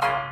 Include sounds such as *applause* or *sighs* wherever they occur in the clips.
시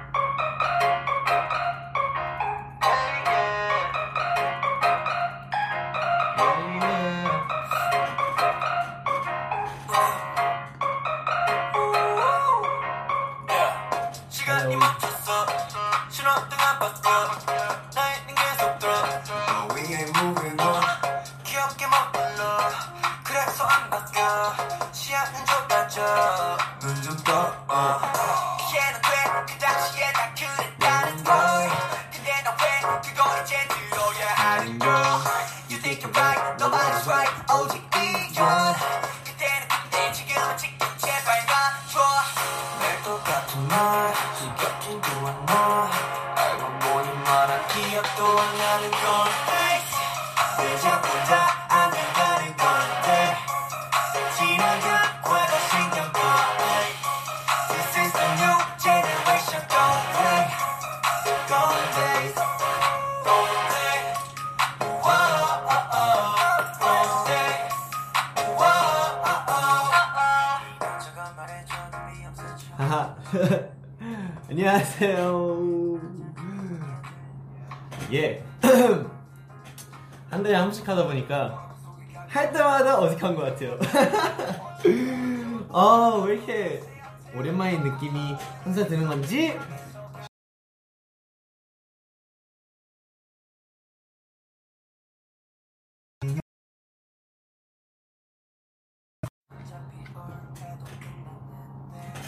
항상 드는 건지?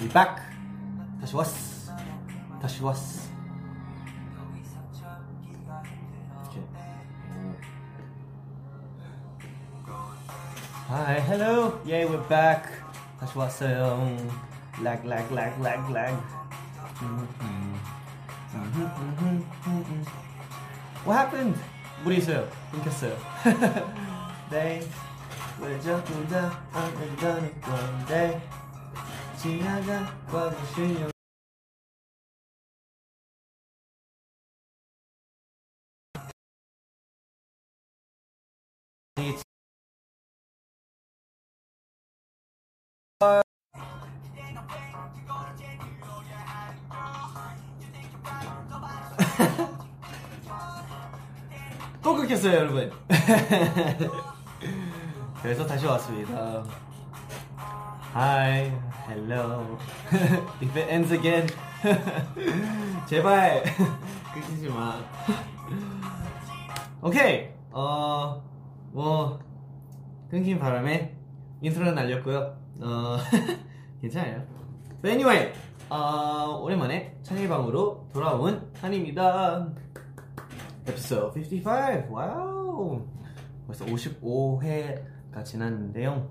We back. 다시 왔어. 다시 왔어. Hi, hello. Yeah, we're back. 다시 왔어요. Lag, lag, lag, lag, lag. What happened? 물이 있어요. 끊겼어요. 네. 왜 자꾸 다안 된다는 건데. 지나가 과거 실력 *laughs* 또 끊겼어요 여러분 *laughs* 그래서 다시 왔습니다 Hi, hello. *laughs* If it ends again, 제발 끊기지 마. 오케이. 어, 뭐 끊긴 바람에 인트로는 날렸고요. 어, 괜찮아요. Anyway, 어, 오랜만에 찬이방으로 돌아온 찬입니다. 에피소드 55. 와우. 벌써 55회가 지났는데요.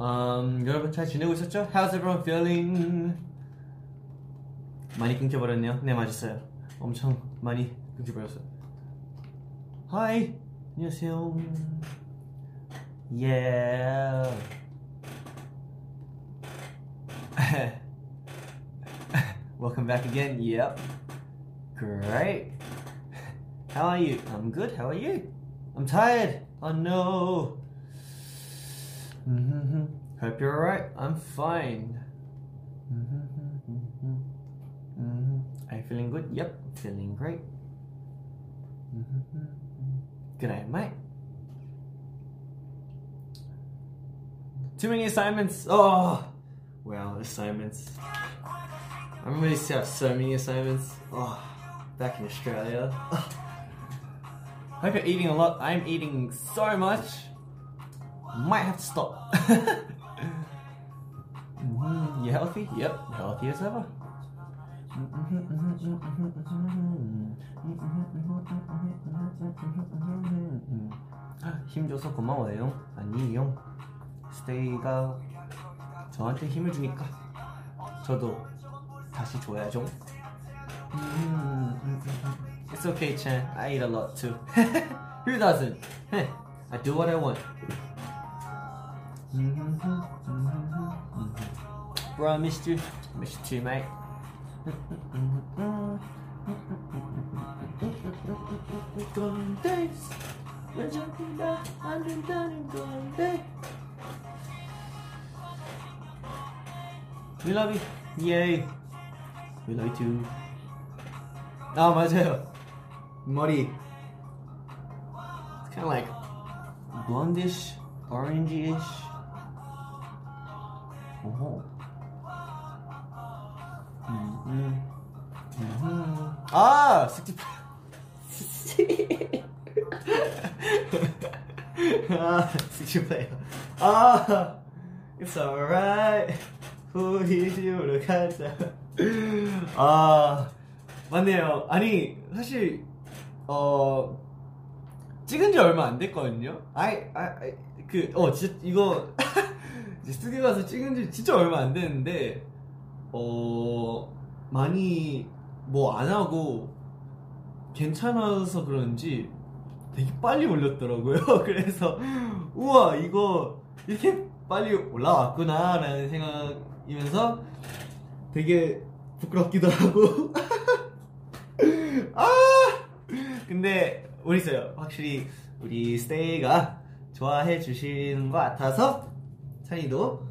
음, 여러분 잘 지내고 있었죠? How's everyone feeling? 많이 끊겨버렸네요. 네, 맞았어요. 엄청 많이 끊겨버렸어요. Hi! 안녕하세요. Yeah. Welcome back again. Yep. Great. How are you? I'm good. How are you? I'm tired. Oh no. hmm Hope you're alright. I'm fine. Mm-hmm. Mhm. Mhm. Are you feeling good? Yep, feeling great. Mm-hmm. Good night, mate. Too many assignments. Oh, well, assignments. I remember I used to have so many assignments. Oh, back in Australia. Hope you're eating a lot. I'm eating so much. Might have to stop. Mhm, You healthy? Yep, healthy as ever. 힘줘서 고마워요. 아니요. 스테이가 저한테 힘을 주니까 저도 다시 줘야죠. It's okay, Chan. I eat a lot too. *laughs* Who doesn't? Heh, I do what I want. Bro, I missed you. Missed you too, mate. Golden days. We're jumping down, under down in golden days. We love you. Yay. We love you too. 아 맞아요. 머리. It's kind of like blondish, orangey-ish. 오호. 음, 음. 음. 아, 스티프. 아, 스티플레이어. 아, it's alright. 우리 집으로 가자. 아, 맞네요. 아니, 사실, 어, 찍은 지 얼마 안 됐거든요? 아이, 아이, 그, 어, 진짜, 이거, *laughs* 스튜디오 가서 찍은 지 진짜 얼마 안 됐는데, 어, 많이, 뭐, 안 하고, 괜찮아서 그런지 되게 빨리 올렸더라고요. *laughs* 그래서, 우와, 이거, 이렇게 빨리 올라왔구나, 라는 생각이면서 되게 부끄럽기도 하고. *laughs* 아! 근데, 우리 있어요. 확실히, 우리 스테이가 좋아해 주시는 것 같아서, 찬이도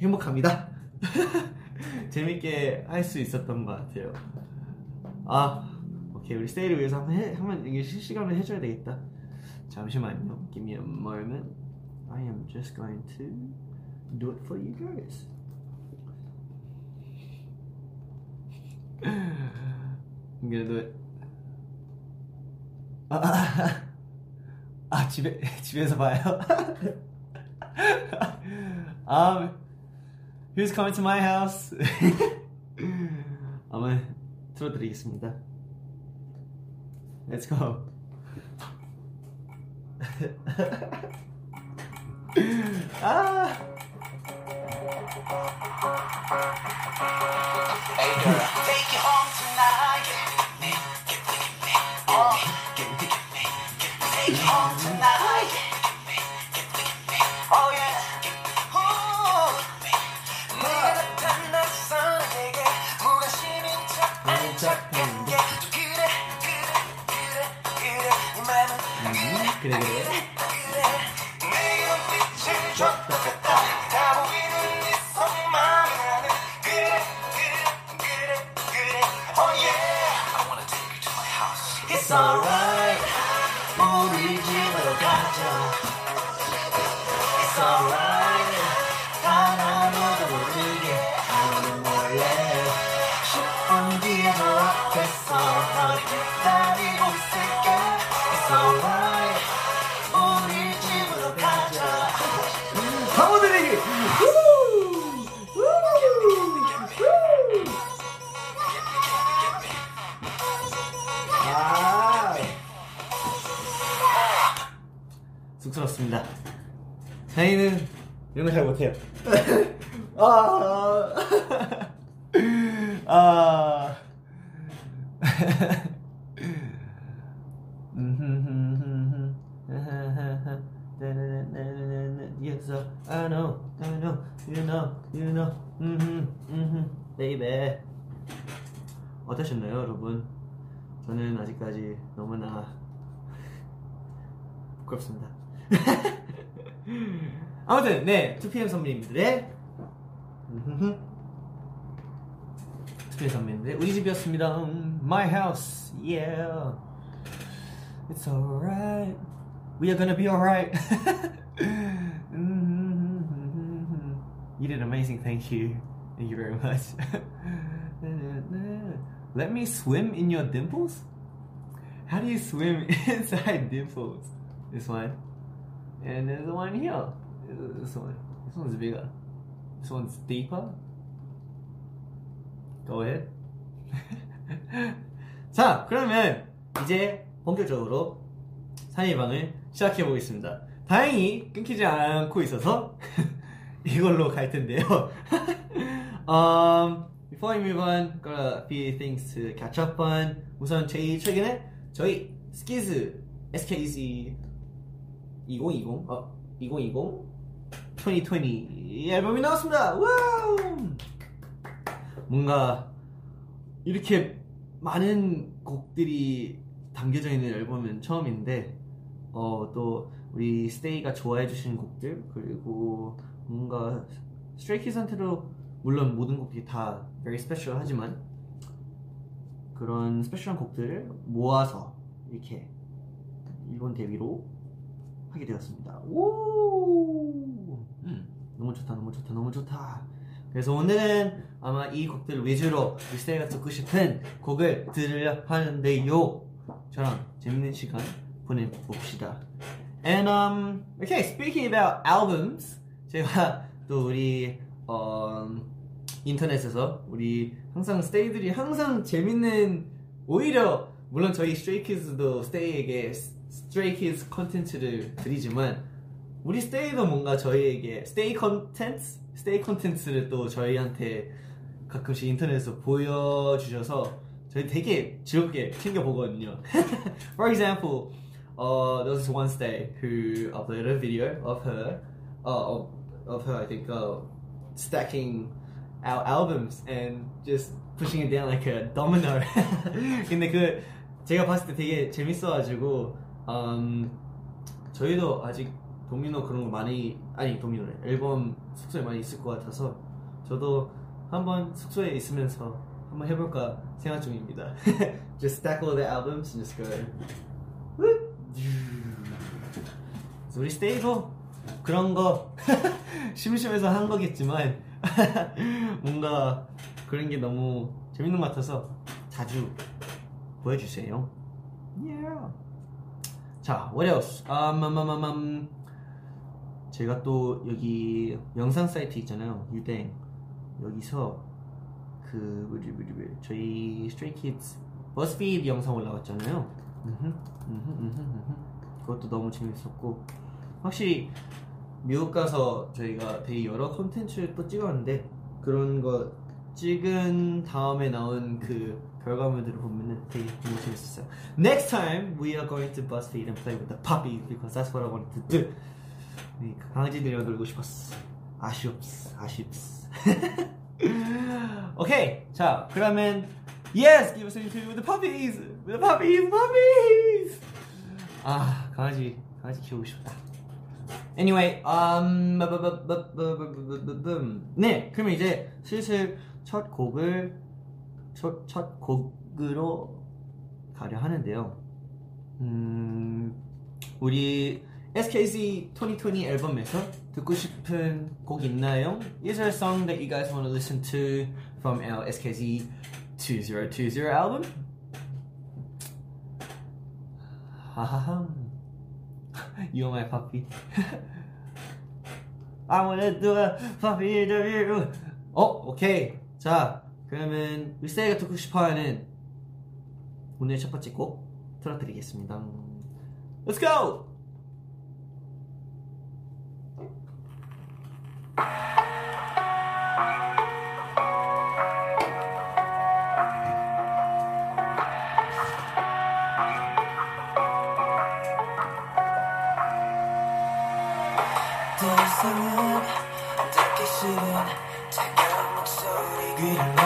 행복합니다. *laughs* 재밌게 할 수 있었던 것 같아요. 아, 오케이. 우리 스테이를 위해서 한번 해, 한번 이게 실시간으로 해줘야 되겠다. 잠시만요. Give me a moment. I am just going to do it for you guys. I'm gonna do it. 아, 아, 아 집에 집에서 봐요. um, who's coming to my house? 한번 틀어드리겠습니다. Let's go. 아. Hey girl, take you home 쑥스럽습니다. 저희는 이런 거 잘 못해요. *laughs* 아, *laughs* 아, Yes, I know, I know, you know, you know, mm-hmm. 어떠셨나요, 여러분? 저는 아직까지 너무나 *laughs* 부끄럽습니다. *laughs* 아무튼 네 2PM 선배님들의 2PM 선배님들의 우리 집이었습니다. 음, My house, yeah. It's alright. We are gonna be alright. *laughs* you did amazing. Thank you. Thank you very much. *laughs* Let me swim in your dimples? How do you swim inside dimples? This one. And there's the one here. This one. This one's bigger. This one's deeper. Go ahead. 자, 그러면 이제 본격적으로 산이방을 시작해 보겠습니다. 다행히 끊기지 않고 있어서 이걸로 갈 텐데요. um, before we move on, got a few things to catch up on. 우선 제일 최근에 저희 스키즈 SKZ 2020, 어, 2020, 2020 앨범이 나왔습니다. 와우! 뭔가 이렇게 많은 곡들이 담겨져 있는 앨범은 처음인데, 어, 또 우리 스테이가 좋아해 주신 곡들 그리고 뭔가 스트레이키즈한테도 물론 모든 곡이 다 very special 하지만 그런 special한 곡들을 모아서 이렇게 일본 데뷔로 하게 되었습니다. 오, 음, 너무 좋다, 너무 좋다, 너무 좋다. 그래서 오늘은 아마 이 곡들 위주로 우리 스테이가 듣고 싶은 곡을 들으려 하는데요. 저랑 재밌는 시간 보내봅시다. And um, okay, speaking about albums, 제가 또 우리 어, 인터넷에서 우리 항상 스테이들이 항상 재밌는 오히려 물론 저희 스트레이키즈도 스테이에게 스트레이 키즈 컨텐츠를 드리지만 우리 스테이도 뭔가 저희에게 스테이 컨텐츠 스테이 컨텐츠를 또 저희한테 가끔씩 인터넷에서 보여주셔서 저희 되게 즐겁게 챙겨 보거든요. For example, uh, there was one stay who uploaded a video of her, uh, of, of her, I think, uh, stacking our albums and just pushing it down like a domino. 근데 그 제가 봤을 때 되게 재밌어가지고 음, 저희도 아직 도미노 그런 거 많이 아니 도미노래 앨범 숙소에 많이 있을 것 같아서 저도 한번 숙소에 있으면서 한번 해볼까 생각 중입니다. *laughs* just stack all the albums and just go. 우리 스테이도 그런 거 *laughs* 심심해서 한 거겠지만 *laughs* 뭔가 그런 게 너무 재밌는 것 같아서 자주 보여주세요. Yeah. 자, what else? Um, um, um. 제가 또 여기 영상 사이트 있잖아요. 유댕. 여기서 그 뭐지 뭐지 뭐지 저희 스트레이 키즈 BuzzFeed 영상 올라왔잖아요. 그것도 너무 재밌었고 확실히 미국 가서 저희가 되게 여러 콘텐츠를 또 찍었는데 그런 거 찍은 다음에 나온 그 결과물들을 보면은 되게 너무 재밌었어요. Next time we are going to BuzzFeed and play with the puppies because that's what I wanted to do. 네, 강아지들이랑 놀고 싶었어. 아쉽스, 아쉽스. 오케이, 자 그러면 yes, give us an interview with the puppies, with the puppies, puppies. 아 강아지, 강아지 키우고 싶다. Anyway, um, 네, 그러면 이제 슬슬 첫 곡을 첫, 첫 곡으로 가려 하는데요. 음, 우리 SKZ 2020 앨범에서 듣고 싶은 곡 있나요? Is there a song that you guys want to listen to from our SKZ 2020 album? 하하하. You're my puppy. I wanna do a puppy interview. 어, 오케이. 자, 그러면 윗사이가 듣고 싶어하는 오늘 첫 번째 곡 틀어드리겠습니다. Let's go! 더 이상은 듣기 싫은 차가운 목소리 귀를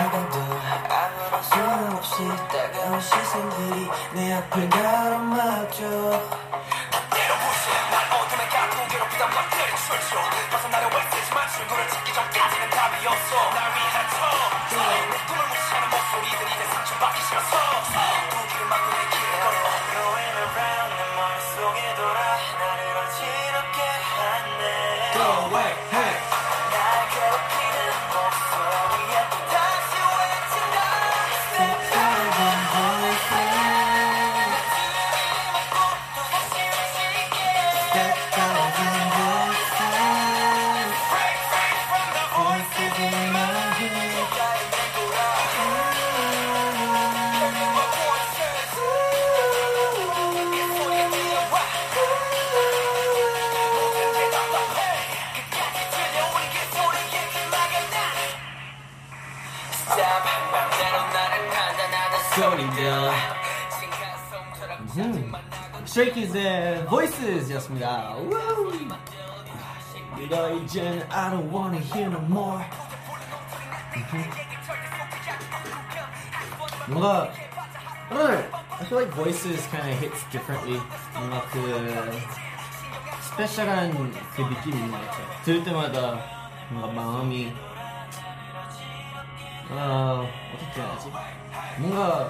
앞을 가로막죠. 때로 부신 날 어둠에 가쁜 괴롭히던 것들이 출처 벗어나려 애쓰지만 출구를 찾기 전까지는 답이 없어. 날 위한 척내 꿈을 무시하는 목소리들이 내 상처받기 싫어서 나고 Stray Kids의 Voices였습니다. Woo! 이거 이젠 I don't wanna hear no more. 뭔가 오늘 I feel like Voices kind of hits differently. 뭔가 그 스페셜한 그 느낌이 있는 것 같아요. 들을 때마다 뭔가 마음이 아 어떻게 해야지? 뭔가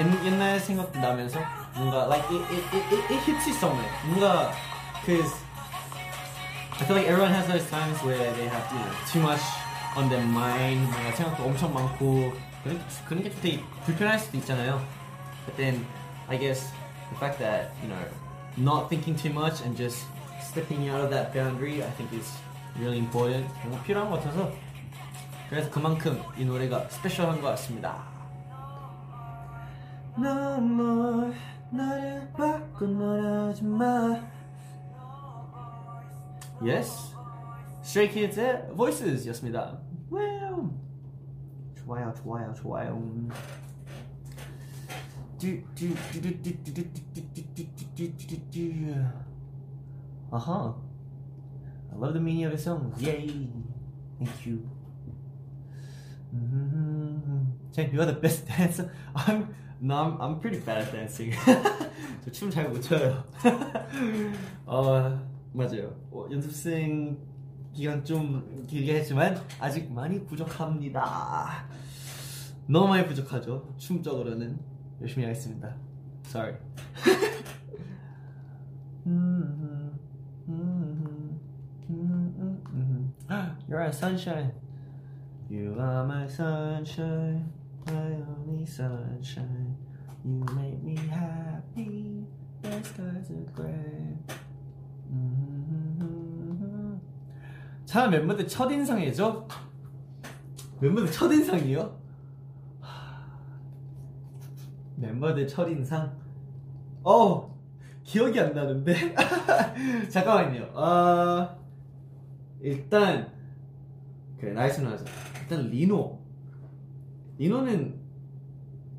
옛, 옛날 생각도 나면서 뭔가 like it, it, it, it, it hits you somewhere 뭔가 cause I feel like everyone has those times where they have you know too much on their mind 뭔가 생각도 엄청 많고 그런, 그런 게 되게 불편할 수도 있잖아요 but then I guess the fact that you know not thinking too much and just stepping out of that boundary I think is really important 뭔가 필요한 것 같아서 그래서 그만큼 이 노래가 스페셜한 것 같습니다 너무 나를 바꿔놓지 마 Yes Stray Kids의 Voices 였습니다 와우. 좋아요 좋아요 좋아요 Uh-huh. I love the meaning of the song. Yay. Thank you. Mm-hmm. Jen, you're the best dancer. I'm no, I'm, I'm pretty bad at dancing. 저 춤 잘 못 춰요. 어, 맞아요. 어, 연습생 기간 좀 길게 했지만 아직 많이 부족합니다. 너무 많이 부족하죠. 춤적으로는 열심히 하겠습니다. Sorry. You're a sunshine. You are my sunshine, my only sunshine. You make me happy. The skies are gray. 음. 자 멤버들 첫 인상이죠? 멤버들 첫 인상이요? 멤버들 첫 인상? 어 기억이 안 나는데 *laughs* 잠깐만요. 어 일단 그래 nice nice. 일단 리노 리노는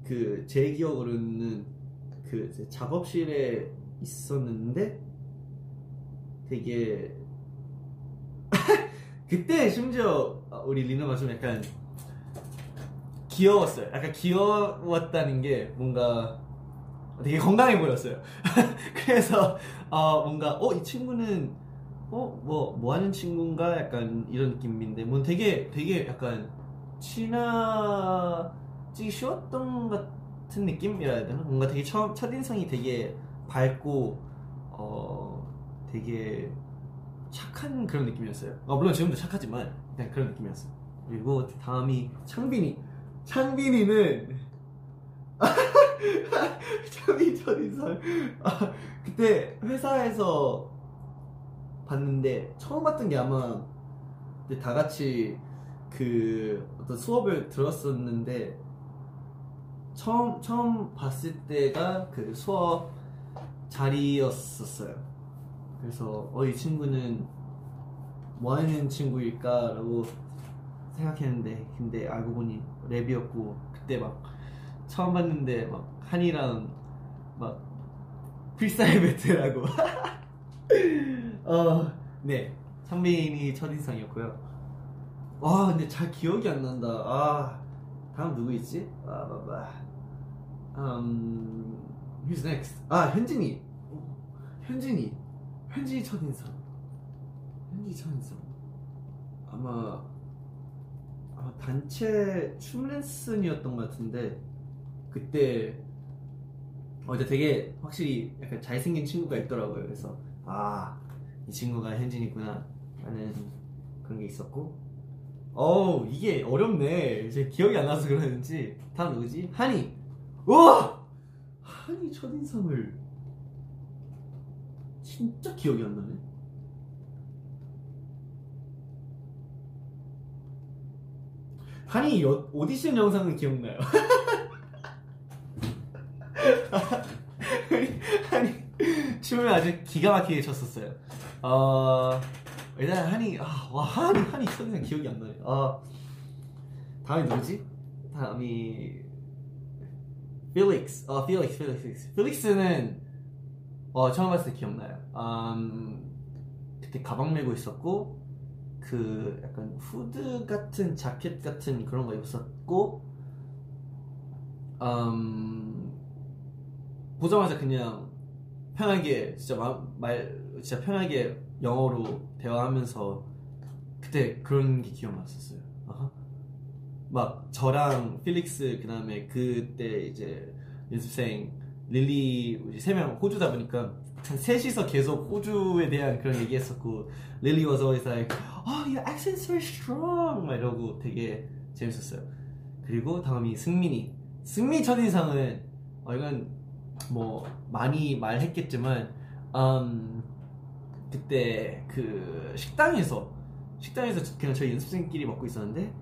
그 제 기억으로는 그 작업실에 있었는데 되게 *laughs* 그때 심지어 우리 리노가 좀 약간 귀여웠어요. 약간 귀여웠다는 게 뭔가 되게 건강해 보였어요. *laughs* 그래서 어, 뭔가 어 이 친구는 어뭐뭐 뭐 하는 친구인가 약간 이런 느낌인데 뭐 되게 되게 약간 친하지 쉬웠던 같은 느낌이라 해야 되나? 뭔가 되게 처음 첫인상이 되게 밝고 어 되게 착한 그런 느낌이었어요. 어, 물론 지금도 착하지만 그냥 그런 느낌이었어요. 그리고 다음이 창빈이. 창빈이는 *laughs* 창빈 첫인상. 아, *laughs* 그때 회사에서 봤는데 처음 봤던 게 아마 다 같이 그 어떤 수업을 들었었는데 처음 처음 봤을 때가 그 수업 자리였었어요. 그래서 어 이 친구는 뭐 하는 친구일까라고 생각했는데 근데 알고 보니 랩이었고 그때 막 처음 봤는데 막 한이랑 막 필사의 배틀하고. 어네. 상민이 첫인상이었고요 와 근데 잘 기억이 안 난다. 아 다음 누구 있지? 아 봐봐. 음 who's next? 아 현진이. 현진이. 현진이 첫인상. 현진이 첫인상. 아마 아마 단체 춤 레슨이었던 것 같은데 그때 어 이제 되게 확실히 약간 잘생긴 친구가 있더라고요. 그래서 아 이 친구가 현진이구나. 라는 그런 게 있었고 어우 이게 어렵네. 이제 기억이 안 나서 그러는지 다음 누구지? 한이 우와 한이 첫인상을 진짜 기억이 안 나네. 한이 여- 오디션 영상은 기억나요. *laughs* 한이 춤을 아주 기가 막히게 췄었어요. 어 일단 한이 아, 와 한이 한이 첫인상 기억이 안 나네. 어 다음이 누구지? 다음이 필릭스. 어 필릭스 필릭스. 필릭스는 어 처음 봤을 때 기억나요. 음, 그때 가방 메고 있었고 그 약간 후드 같은 자켓 같은 그런 거 입었었고 음, 보자마자 그냥 편하게 진짜 마- 말 진짜 편하게 영어로 대화하면서 그때 그런 게 기억났었어요. 막 저랑 필릭스 그다음에 그때 이제 연습생 릴리 우리 세 명 호주다 보니까 한 셋이서 계속 호주에 대한 그런 얘기했었고 릴리 was always like oh your accent's very strong. 막 이러고 되게 재밌었어요. 그리고 다음이 승민이. 승민 첫인상은 어 이건 뭐 많이 말했겠지만 음, 그때 그 식당에서 식당에서 그냥 저희 연습생끼리 먹고 있었는데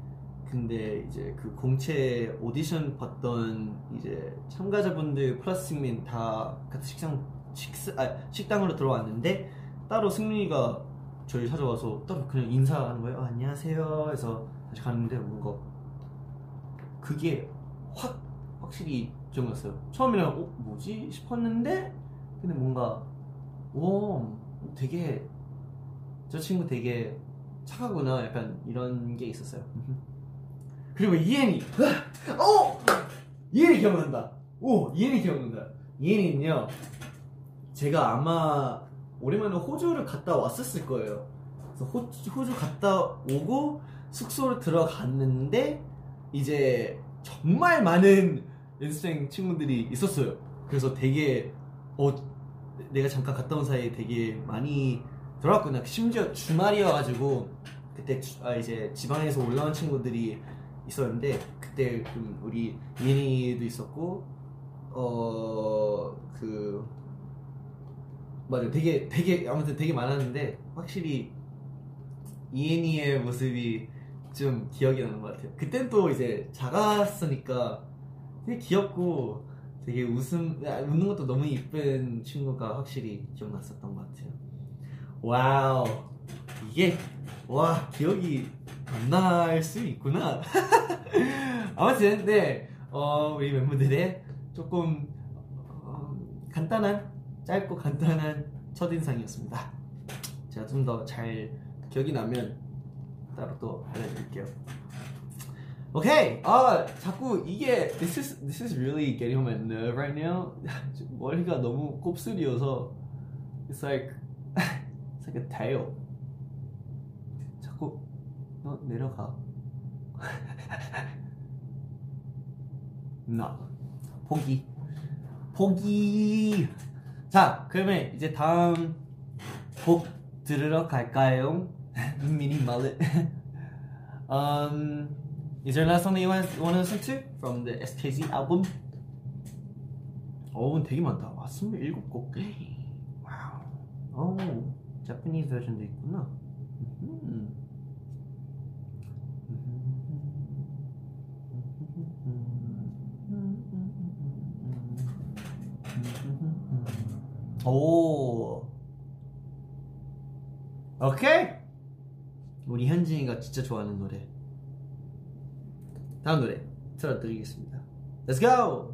근데 이제 그 공채 오디션 봤던 이제 참가자분들 플러스 승민 다 같은 식당 식스, 아, 식당으로 들어왔는데 따로 승민이가 저희 찾아와서 따로 그냥 인사하는 거예요. 아, 안녕하세요. 해서 다시 갔는데 뭔가 그게 확 확실히 기억났어요. 처음에는 어 뭐지 싶었는데 근데 뭔가 오 되게 저 친구 되게 착하구나 약간 이런 게 있었어요. *laughs* 그리고 이엔이 *laughs* 어 이엔이 기억난다. 오 이엔이 기억난다. 이엔이는요 제가 아마 오랜만에 호주를 갔다 왔었을 거예요. 그래서 호주, 호주 갔다 오고 숙소로 들어갔는데 이제 정말 많은 연습생 친구들이 있었어요. 그래서 되게 어 내가 잠깐 갔다 온 사이에 되게 많이 들어왔구나. 심지어 주말이어가지고 그때 주- 아, 이제 지방에서 올라온 친구들이 있었는데 그때 좀 우리 이은이도 있었고 어그 맞아 되게 되게 아무튼 되게 많았는데 확실히 이은이의 모습이 좀 기억이 나는 것 같아요. 그땐 또 이제 작았으니까 되게 귀엽고 되게 웃음 아, 웃는 것도 너무 이쁜 친구가 확실히 기억났었던 것 같아요. 와우 이게 와 기억이 안 날 수 있구나. *laughs* 아무튼 네 어, 우리 멤버들의 조금 어, 간단한 짧고 간단한 첫 인상이었습니다. 제가 좀 더 잘 기억이 나면 따로 또 알려드릴게요. 오케이. 아 자꾸 이게 this is this is really getting on my nerve right now. 머리가 너무 곱슬이어서 it's like it's like a tail. 자꾸 너 내려가. 나 포기 포기. 자 그러면 이제 다음 곡 들으러 갈까요? 미니 말렛. um. Is there another song that you want, want to listen to from the SKZ album? 어, 되게 많다. 와, 27곡. 와우. 오, Japanese version도 있구나. 음. 오. 오케이. 우리 현진이가 진짜 좋아하는 노래. 다음 노래 틀어드리겠습니다. Let's go!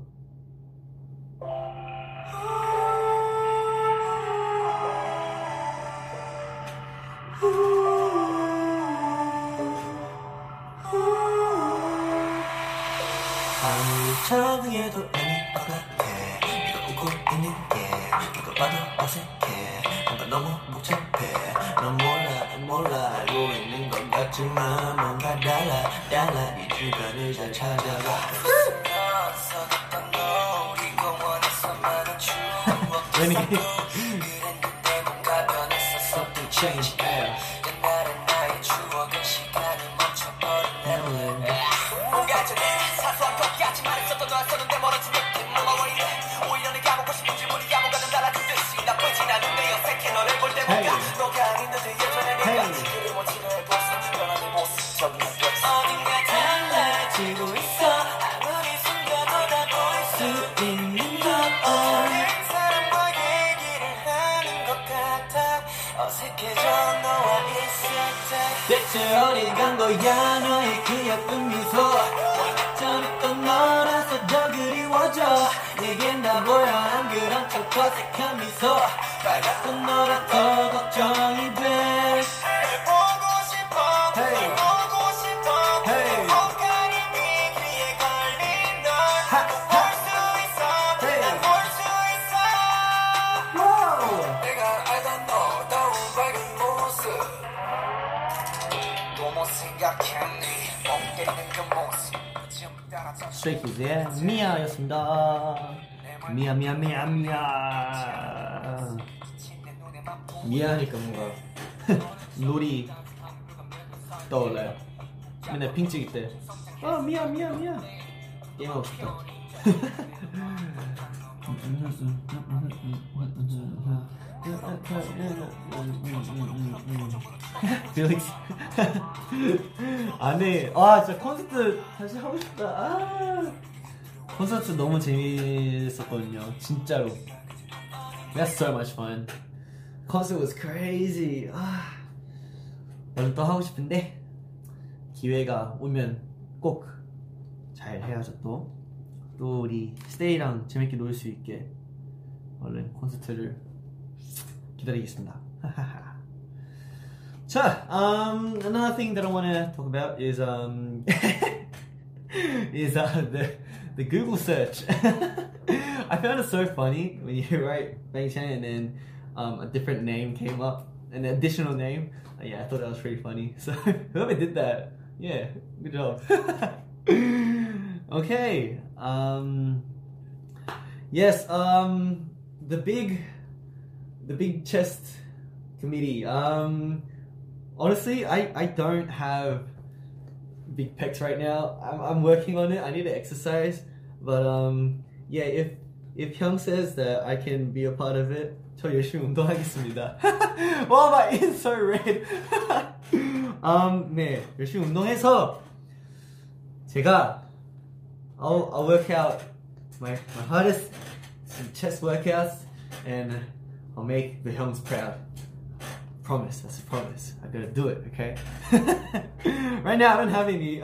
아무리 적응해도 네가 웃고 있는 게 누가 봐도 어색해 뭔가 달라 달라. 네 주변을 잘 찾아봐. *laughs* 추억 왜니? 그랬는데 뭔가 변했어. something changed 대체 어디 간 거야. 너의 그 예쁜 미소. 또 너라서 더 그리워져. 내겐 다 보여. 안 그런 척 어색한 미소 빨갛던 너라 더 Kids의 미아였습니다. 미아 미아 미아 미아. 미아니까 뭔가 놀이 떠올라요. 맨날 핑 찍을 때. 아 미아 미아 미아. 게임하고 싶다. 딜릭스 안돼 아 진짜 콘서트 다시 하고 싶다 아 콘서트 너무 재밌었거든요 진짜로 That's so much fun Concert was crazy 아 얼른 또 하고 싶은데 기회가 오면 꼭 잘 해야죠 또또 우리 스테이랑 재밌게 놀 수 있게 얼른 콘서트를 기다리겠습니다. *laughs* 자, um, another thing that I want to talk about is um, *laughs* is uh, the the Google search. *laughs* I found it so funny when you write Bang Chan and then um, a different name came up, an additional name. Uh, yeah, I thought that was pretty funny. So whoever did that, yeah, good job. okay. Um, yes. Um, the big the big chest committee. Um, honestly, I, I don't have big pecs right now. I'm, I'm working on it. I need to exercise, but um, yeah, if if Hyung says that I can be a part of it, 저 열심히 운동하겠습니다. Why am I in so red? *laughs* um, 네, 열심히 운동해서 제가 I'll, I'll work out my, my hardest some chest workouts and I'll make the Hyungs proud. Promise, that's a promise. I gotta do it, okay? right now I don't have any.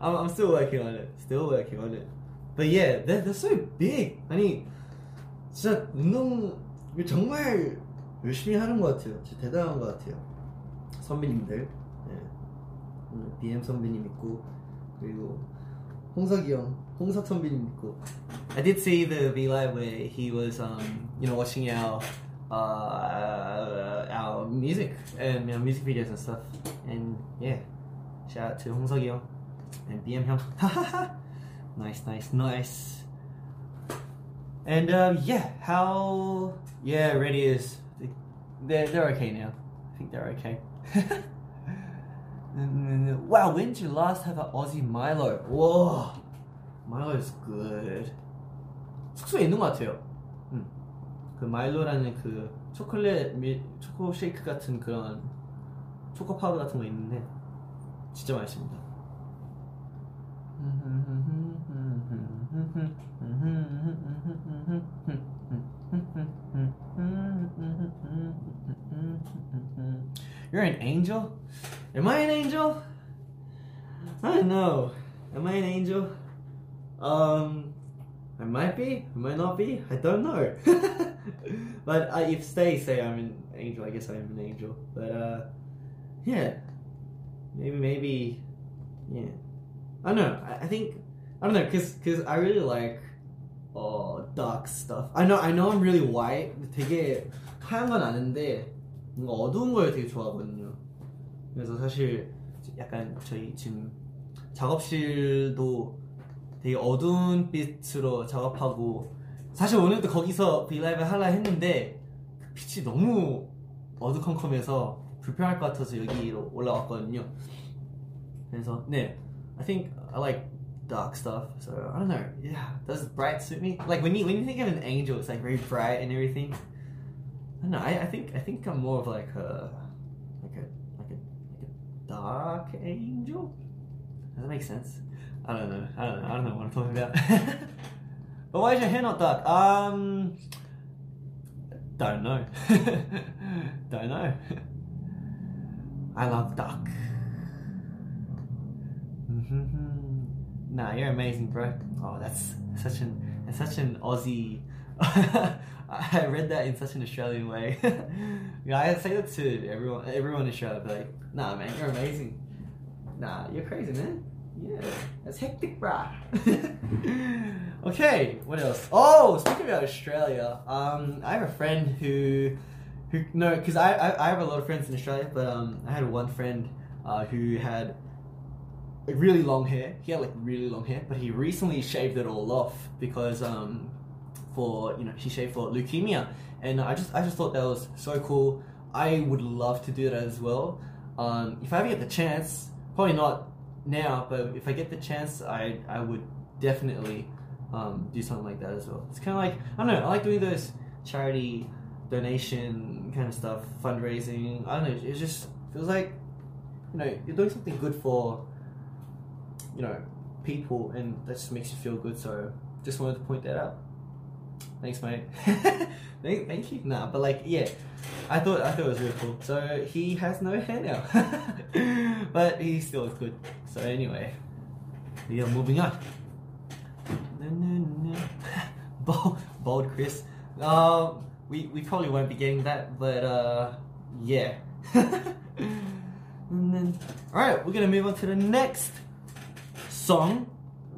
I'm, I'm still working on it. Still working on it. But yeah, they're, they're so big. 아니, 진짜 운동 정말 열심히 하는 것 같아요. 진짜 대단한 것 같아요. 선배님들. 네. 오늘 BM 선배님 있고, 그리고 홍석이 형, 홍석 선배님 있고. I did see the V Live where he was, um, you know, watching our uh, our music and you know, music videos and stuff. And yeah, shout out to 홍석이 형 and BM 형. *laughs* nice, nice, nice. And um, yeah, how yeah, Ready is they're they're okay now. I think they're okay. *laughs* wow, when did you last have an Aussie Milo? Whoa, Milo's good. 숙소에 있는 것 같아요. 음. 그 마일로라는 그 초콜릿 밀, 초코 쉐이크 같은 그런 초코 파우더 같은 거 있는데 진짜 맛있습니다. You're an angel? Am I an angel? I don't know. Am I an angel? Um, I might be. I might not be. I don't know. but uh, if they say I'm an angel, I guess I am an angel. But uh, yeah, maybe, maybe, yeah. I don't know. I, I think I don't know because because I really like uh dark stuff. I know I know I'm really white. 되게 하얀 건 아는데 뭔가 어두운 걸 되게 좋아하거든요. 그래서 사실 약간 저희 지금 작업실도 되게 어두운 빛으로 작업하고 사실 오늘도 거기서 브이라이브 하려 했는데 그 빛이 너무 어두컴컴해서 불편할 것 같아서 여기로 올라왔거든요. 그래서 네, I think I like dark stuff. So I don't know. Yeah, does bright suit me? Like when you when you think of an angel, it's like very bright and everything. I don't know. I, I think I think I'm more of like a like a like a like a dark angel. Does that make sense? I don't know. I don't know. I don't know what I'm talking about. *laughs* but why is your hair not dark? Um, don't know. *laughs* don't know. I love dark. nah, you're amazing, bro. Oh, that's such an that's such an Aussie. *laughs* I read that in such an Australian way. yeah, I say that to everyone. Everyone in Australia, like, "Nah, man, you're amazing." Nah, you're crazy, man. Yeah, that's hectic, bruh. *laughs* okay, what else? Oh, speaking about Australia, um, I have a friend who, who no, because I, I I have a lot of friends in Australia, but um, I had one friend uh, who had really long hair. He had like really long hair, but he recently shaved it all off because um, for you know he shaved for leukemia, and I just I just thought that was so cool. I would love to do that as well. Um, if I ever get the chance, probably not now, but if I get the chance, I I would definitely um, do something like that as well. It's kind of like I don't know. I like doing those charity donation kind of stuff, fundraising. I don't know. It just feels like you know you're doing something good for you know people, and that just makes you feel good. So just wanted to point that out. Thanks, mate. *laughs* thank, thank you. Nah, but like, yeah, I thought I thought it was really cool. So he has no hair now, *laughs* but he still looks good. So anyway, we are moving on. *laughs* Bold, bold Chris. Uh, we we probably won't be getting that, but uh, yeah. All right, we're gonna move on to the next song.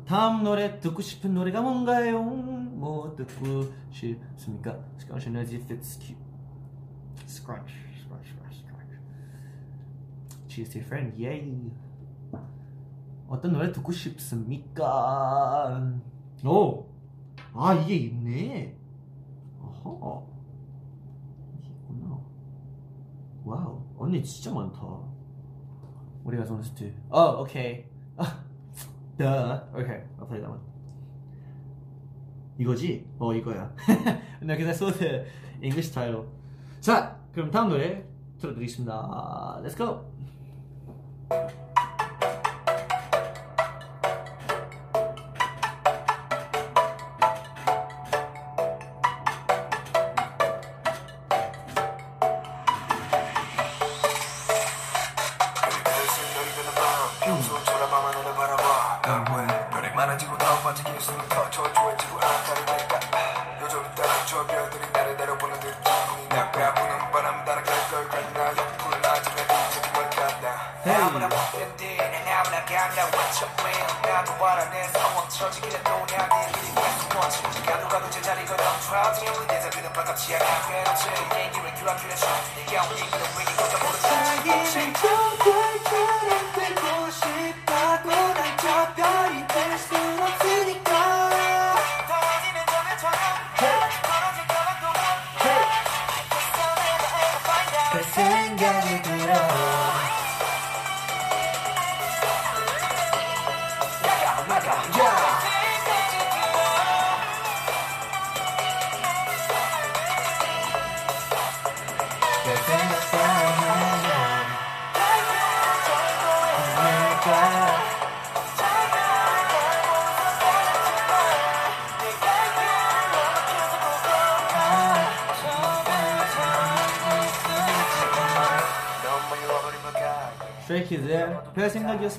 다음 노래 듣고 싶은 노래가 뭔가요? 뭐 듣고 싶습니까? Scratch and if it's cute. Scratch, scratch, scratch, scratch. Your friend. Yay. 어떤 노래 듣고 싶습니까? 오, 아 이게 있네. 어허. 이게 있구나. 와우, 언니 진짜 많다. What do you guys want us to do? Oh, okay. Duh. Okay, I'll play that one. 이거지? 어, 이거야. no, because I saw the English title. 자, 그럼 다음 노래 들어드리겠습니다. Let's go.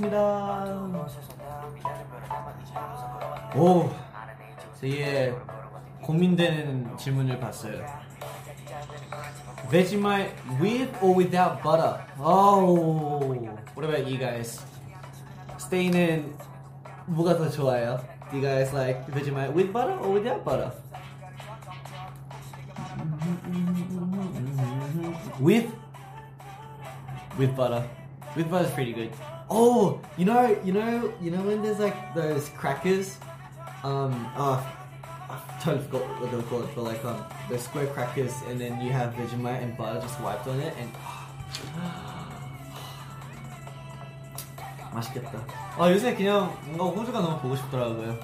생각이었습니다. 오, 되게 고민되는 질문을 봤어요. Vegemite with or without butter? Oh, what about you guys? Stay는 뭐가 더 좋아요? Do you guys like Vegemite with butter or without butter? With with butter. With butter's pretty good. Oh, you know, you know, you know when there's like those crackers. Um, oh, I totally forgot what they were called, but like um, the square crackers, and then you have Vegemite and butter just wiped on it, and *sighs* 맛있겠다. 아 요새 그냥 뭔가 호주가 너무 보고 싶더라고요. *sighs*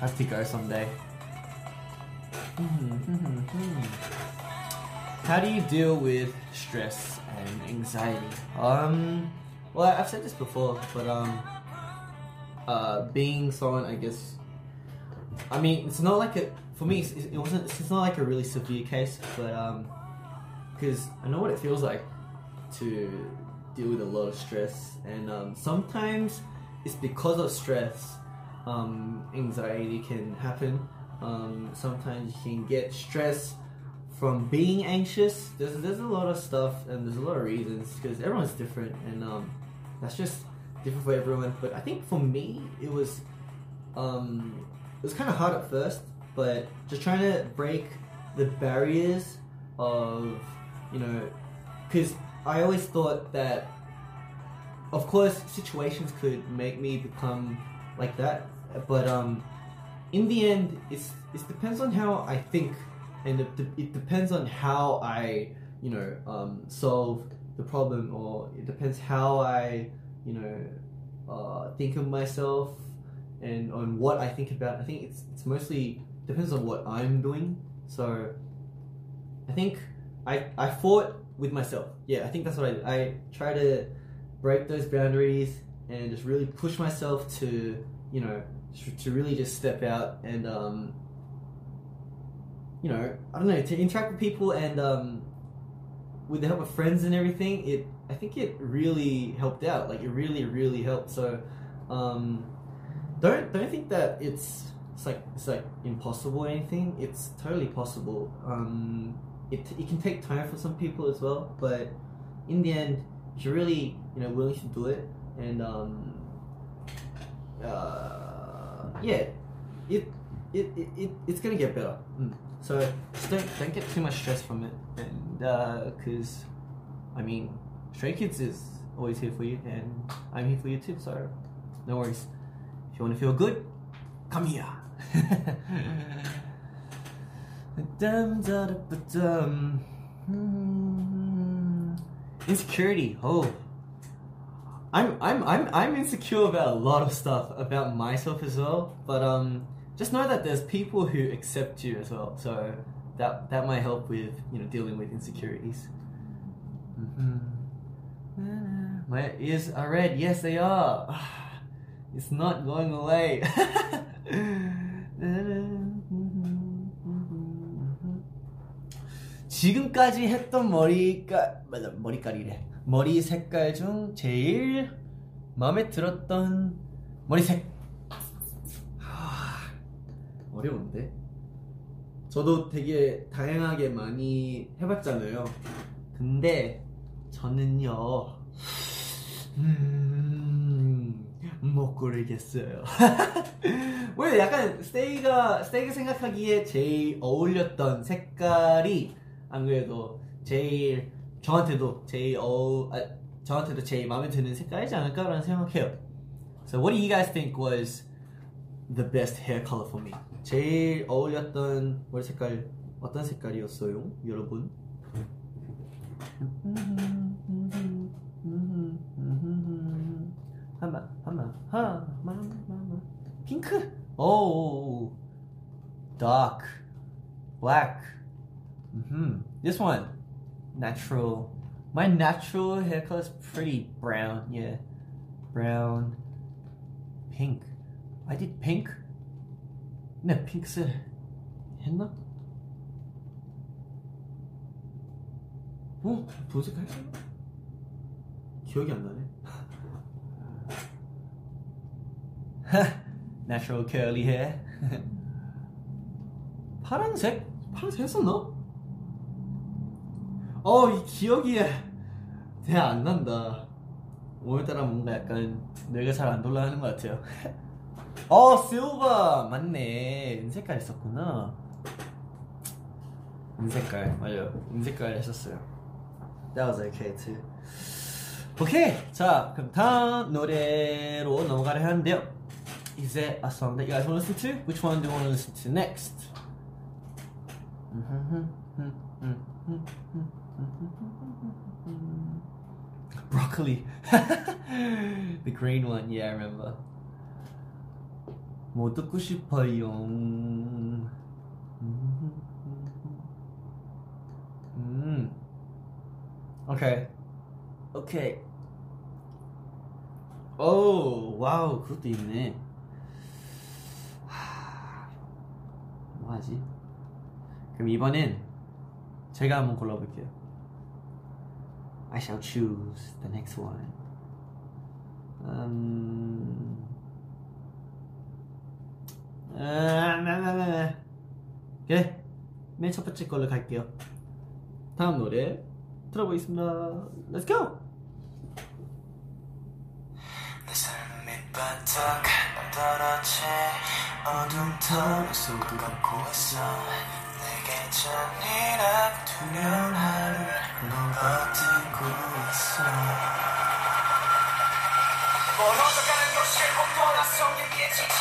I have to go someday. *laughs* How do you deal with stress and anxiety? Um, well, I've said this before, but um, uh, being someone, I guess, I mean, it's not like a for me. It wasn't. It's not like a really severe case, but um, because I know what it feels like to deal with a lot of stress, and um, sometimes it's because of stress. Um, anxiety can happen. Um, sometimes you can get stress from being anxious. There's there's a lot of stuff and there's a lot of reasons because everyone's different and um, that's just different for everyone. But I think for me it was um, it was kind of hard at first, but just trying to break the barriers of you know because I always thought that of course, situations could make me become like that, but um, in the end, it's it depends on how I think, and it, it depends on how I you know um, solve the problem, or it depends how I you know uh, think of myself and on what I think about. I think it's it's mostly depends on what I'm doing. So I think I I fought with myself. Yeah, I think that's what I. I try to break those boundaries and just really push myself to you know to really just step out and um you know I don't know to interact with people and um with the help of friends and everything it I think it really helped out like it really really helped so um don't don't think that it's it's like it's like impossible or anything. It's totally possible. Um, it it can take time for some people as well, but in the end, if you're really you know willing to do it, and um, uh, yeah, it, it, it, it it's gonna get better. Mm. So just don't don't get too much stress from it, and because uh, I mean, Stray Kids is always here for you, and I'm here for you too. So no worries. If you want to feel good, come here. Hmm. Insecurity. Oh, I'm I'm I'm I'm insecure about a lot of stuff about myself as well. But um, just know that there's people who accept you as well. So that that might help with you know dealing with insecurities. Mm-hmm. My ears are red. Yes, they are. It's not going away. 지금까지 했던 머리가 맞아 머리깔이래 머리 색깔 중 제일 마음에 들었던 머리색 하, 어려운데 저도 되게 다양하게 많이 해봤잖아요 근데 저는요 음, 못 고르겠어요 *laughs* 왜 약간 스테이가 스테이가 생각하기에 제일 어울렸던 색깔이 안 그래도 제일 저한테도 제일 어 아, 저한테도 제일 마음에 드는 색깔이지 않을까라는 생각해요. So what do you guys think was the best hair color for me? 제일 어울렸던 머리 색깔 어떤 색깔이었어요, 여러분? 한번 한번 한번 핑크. Oh, dark, black. Mm-hmm. This one, natural. My natural hair color is pretty brown. Yeah, brown, pink. I did pink. 네, 핑크색 했나? 어? 도색할 기억이 안 나네. *laughs* Natural curly hair. *laughs* 파란색? 파란색 했었나? 어, 이 기억이 잘안 난다. 오늘따라 뭔가 약간 뇌가 잘 안 돌아가는 것 같아요. *laughs* 어, 실버! 맞네. 은색깔 했었구나. 은색깔, 맞아요. 은색깔 했었어요. That was okay too. 오케이! 자, 그럼 다음 노래로 넘어가려 하는데요. Is there a song that you guys want to listen to? Which one do you want to listen to next? Broccoli. the green one, yeah, I remember. 뭐 듣고 싶어요. 음. Okay. Okay. 오, 와우, 그것도 있네. 하, 뭐하지? 그럼 이번엔 제가 한번 골라볼게요. I shall choose the next one. 음... 아, 나나나나. 그래, 맨 첫 번째 걸로 갈게요. 다음 노래 들어보겠습니다. Let's go. 내 삶은 밑바닥 떨어지 어둠 터널 속을 걷고 있어 내게 잔인하고 투명한 하루를 넌 버티고 있어 멀어져 가는 도시의 하나 없이 그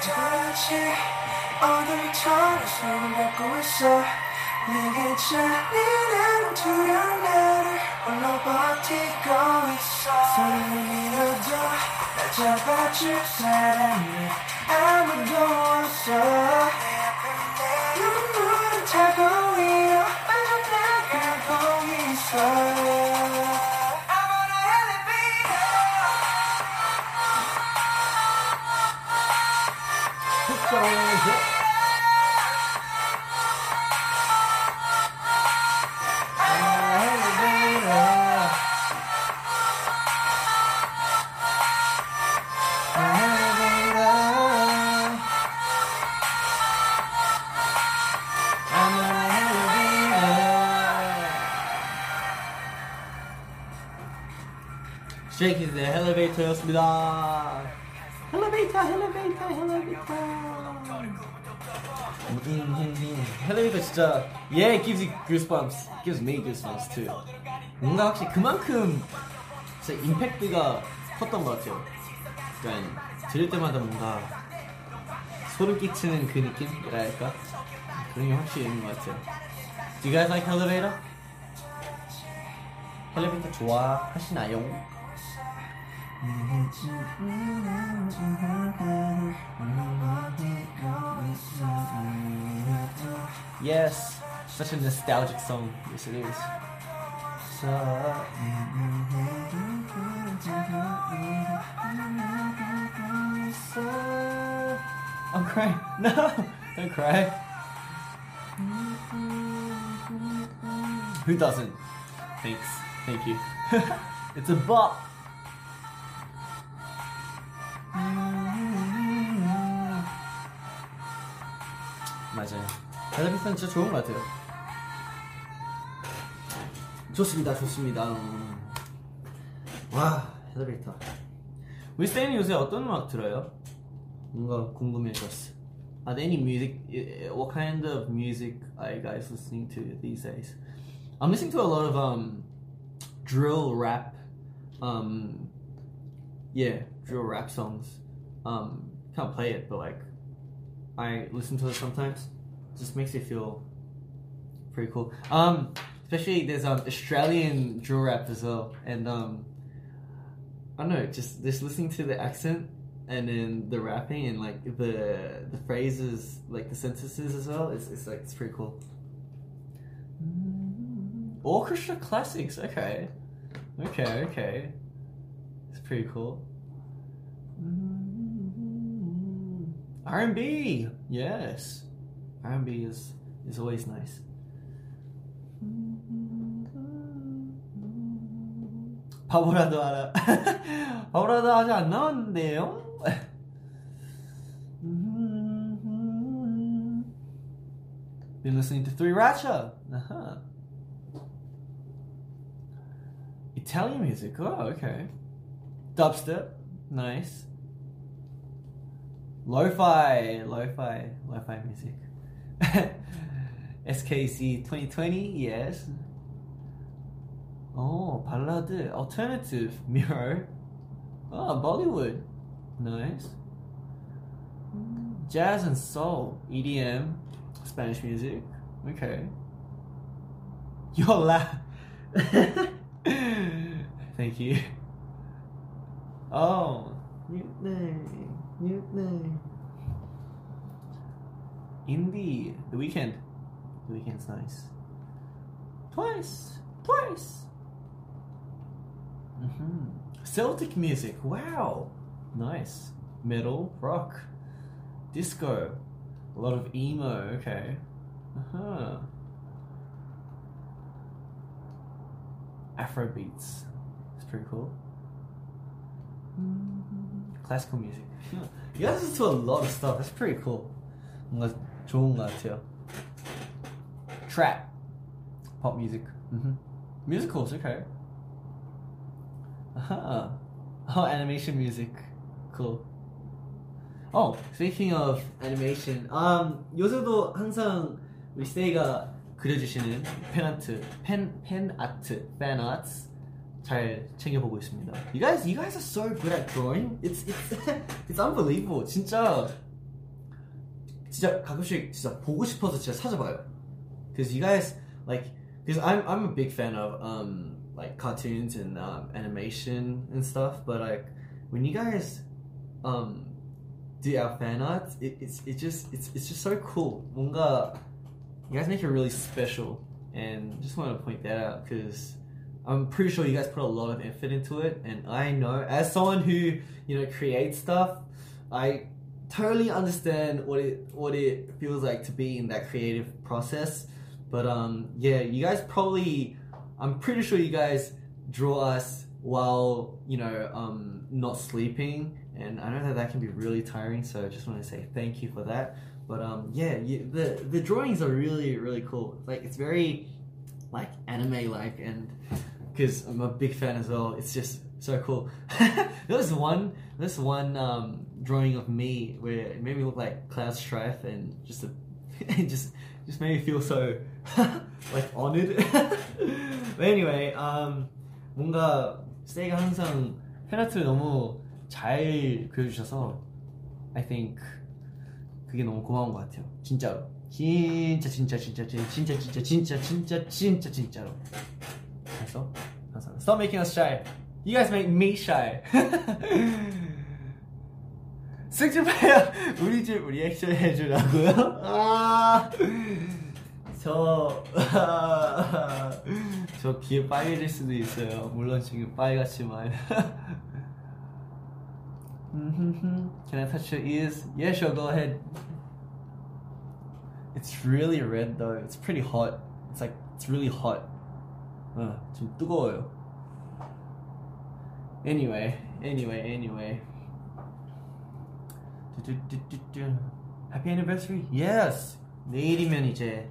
도대체 어둠처럼 손을 잡고 있어 내게 잔인한 두려운 나를 홀로 버티고 있어 손을 밀어도 날 잡아줄 사람이 아무도 없어 눈물은 타고 위로 빠져나가고 있어 I'm on a elevator 엘리베이터였습니다. 엘리베이터, 엘리베이터, 엘리베이터. 엘리베이터 진짜 yeah, gives you goosebumps. Gives me goosebumps too. 뭔가 확실히 그만큼 진짜 임팩트가 컸던 것 같아요. 그러니까 들을 때마다 뭔가 소름 끼치는 그 느낌이랄까 그런 게 확실히 있는 것 같아요. Do you guys like elevator? 엘리베이터 좋아하시나요? Yes, such a nostalgic song. Yes, it is. So. I'm crying. *laughs* No, don't cry. Who doesn't? Thanks. Thank you. *laughs* it's a bop. 맞아요. 엘리베이터는 진짜 좋은 것 같아요. 좋습니다, 좋습니다. 음. 와, 엘리베이터. 우리 쌤이 요새 어떤 음악 들어요? 뭔가 궁금해졌어. Are there any music? uh, What kind of music are you guys listening to these days? I'm listening to a lot of um, drill rap. Um, yeah, drill rap songs. Um, can't play it, but like I listen to it sometimes. Just makes me feel pretty cool. Um, especially there's um Australian drill rap as well, and um, I don't know, just just listening to the accent and then the rapping and like the the phrases, like the sentences as well. It's it's like it's pretty cool. Orchestra classics, okay, okay, okay It's pretty cool. R and B, yes, R and B is is always nice. 바보라도 알아. *laughs* 바보라도 아직 안 나왔는데요. *laughs* Been listening to Three Ratcha. Uh-huh. Italian music. Oh, okay. Dubstep. Nice. Lo-fi, lo-fi, lo-fi music. *laughs* SKC 2020, yes. Oh, ballad, alternative, *laughs* Miro. Oh, Bollywood, nice. Jazz and soul, EDM, Spanish music. Okay. *laughs* You're la. Thank you. Oh, Mutiny, Mutiny. Indie, The Weekend. The Weekend's nice. Twice, twice. hmm Celtic music. Wow, nice. Metal, rock, disco. A lot of emo. Okay. Uh huh. Afro beats. It's pretty cool Classical music. *laughs* You guys listen to a lot of stuff. That's pretty cool. 뭔가 좋은 것 같아요. trap, pop music. hmm Musicals, okay. Uh-huh. Oh, animation music. Cool. Oh, speaking of animation, um, 요새도 항상 우리 스테이가 그려주시는 팬아트, 팬, 팬아트, 팬아트 잘 챙겨보고 있습니다. You guys, you guys are so good at drawing. It's, it's, *laughs* it's unbelievable. 진짜, 진짜 가끔씩 진짜 보고 싶어서 진짜 찾아봐요. Because you guys, like, because I'm, I'm a big fan of, um, like cartoons and um, animation and stuff, but like, when you guys, um, do our fan art, it, it's it just it's it's just so cool. 뭔가 you guys make it really special, and just want to point that out because I'm pretty sure you guys put a lot of effort into it, and I know as someone who you know creates stuff, I totally understand what it what it feels like to be in that creative process. But um, yeah, you guys probably I'm pretty sure you guys draw us while you know um, not sleeping and I know that that can be really tiring. So I just want to say thank you for that. But um, yeah, you, the the drawings are really really cool. Like it's very like anime like, and because I'm a big fan as well, it's just so cool. *laughs* there was one this one um, drawing of me where it made me look like Cloud Strife, and just a, *laughs* it just just made me feel so *laughs* like honored. but anyway, um, 뭔가 스테이가 항상 팬아트를 너무 잘 그려주셔서 I think 그게 너무 고마운 것 같아요. 진짜로. 진짜 진짜 진짜 진짜 진짜 진짜 진짜 진짜 진짜 진짜로. 그래서 항상 Stop making us shy. You guys make me shy. *laughs* 승준파야 *laughs* 우리 집 리액션 해주라고요? 아, 저, *laughs* 저 귀에 빨개질 수도 있어요. 물론 지금 빨갛지만. Can I touch your ears? Yeah, sure, go ahead. It's really red though. It's pretty hot. It's like, it's really hot. 어, 좀 뜨거워요. Anyway, anyway, anyway. Happy anniversary? Yes! 내일이면 이제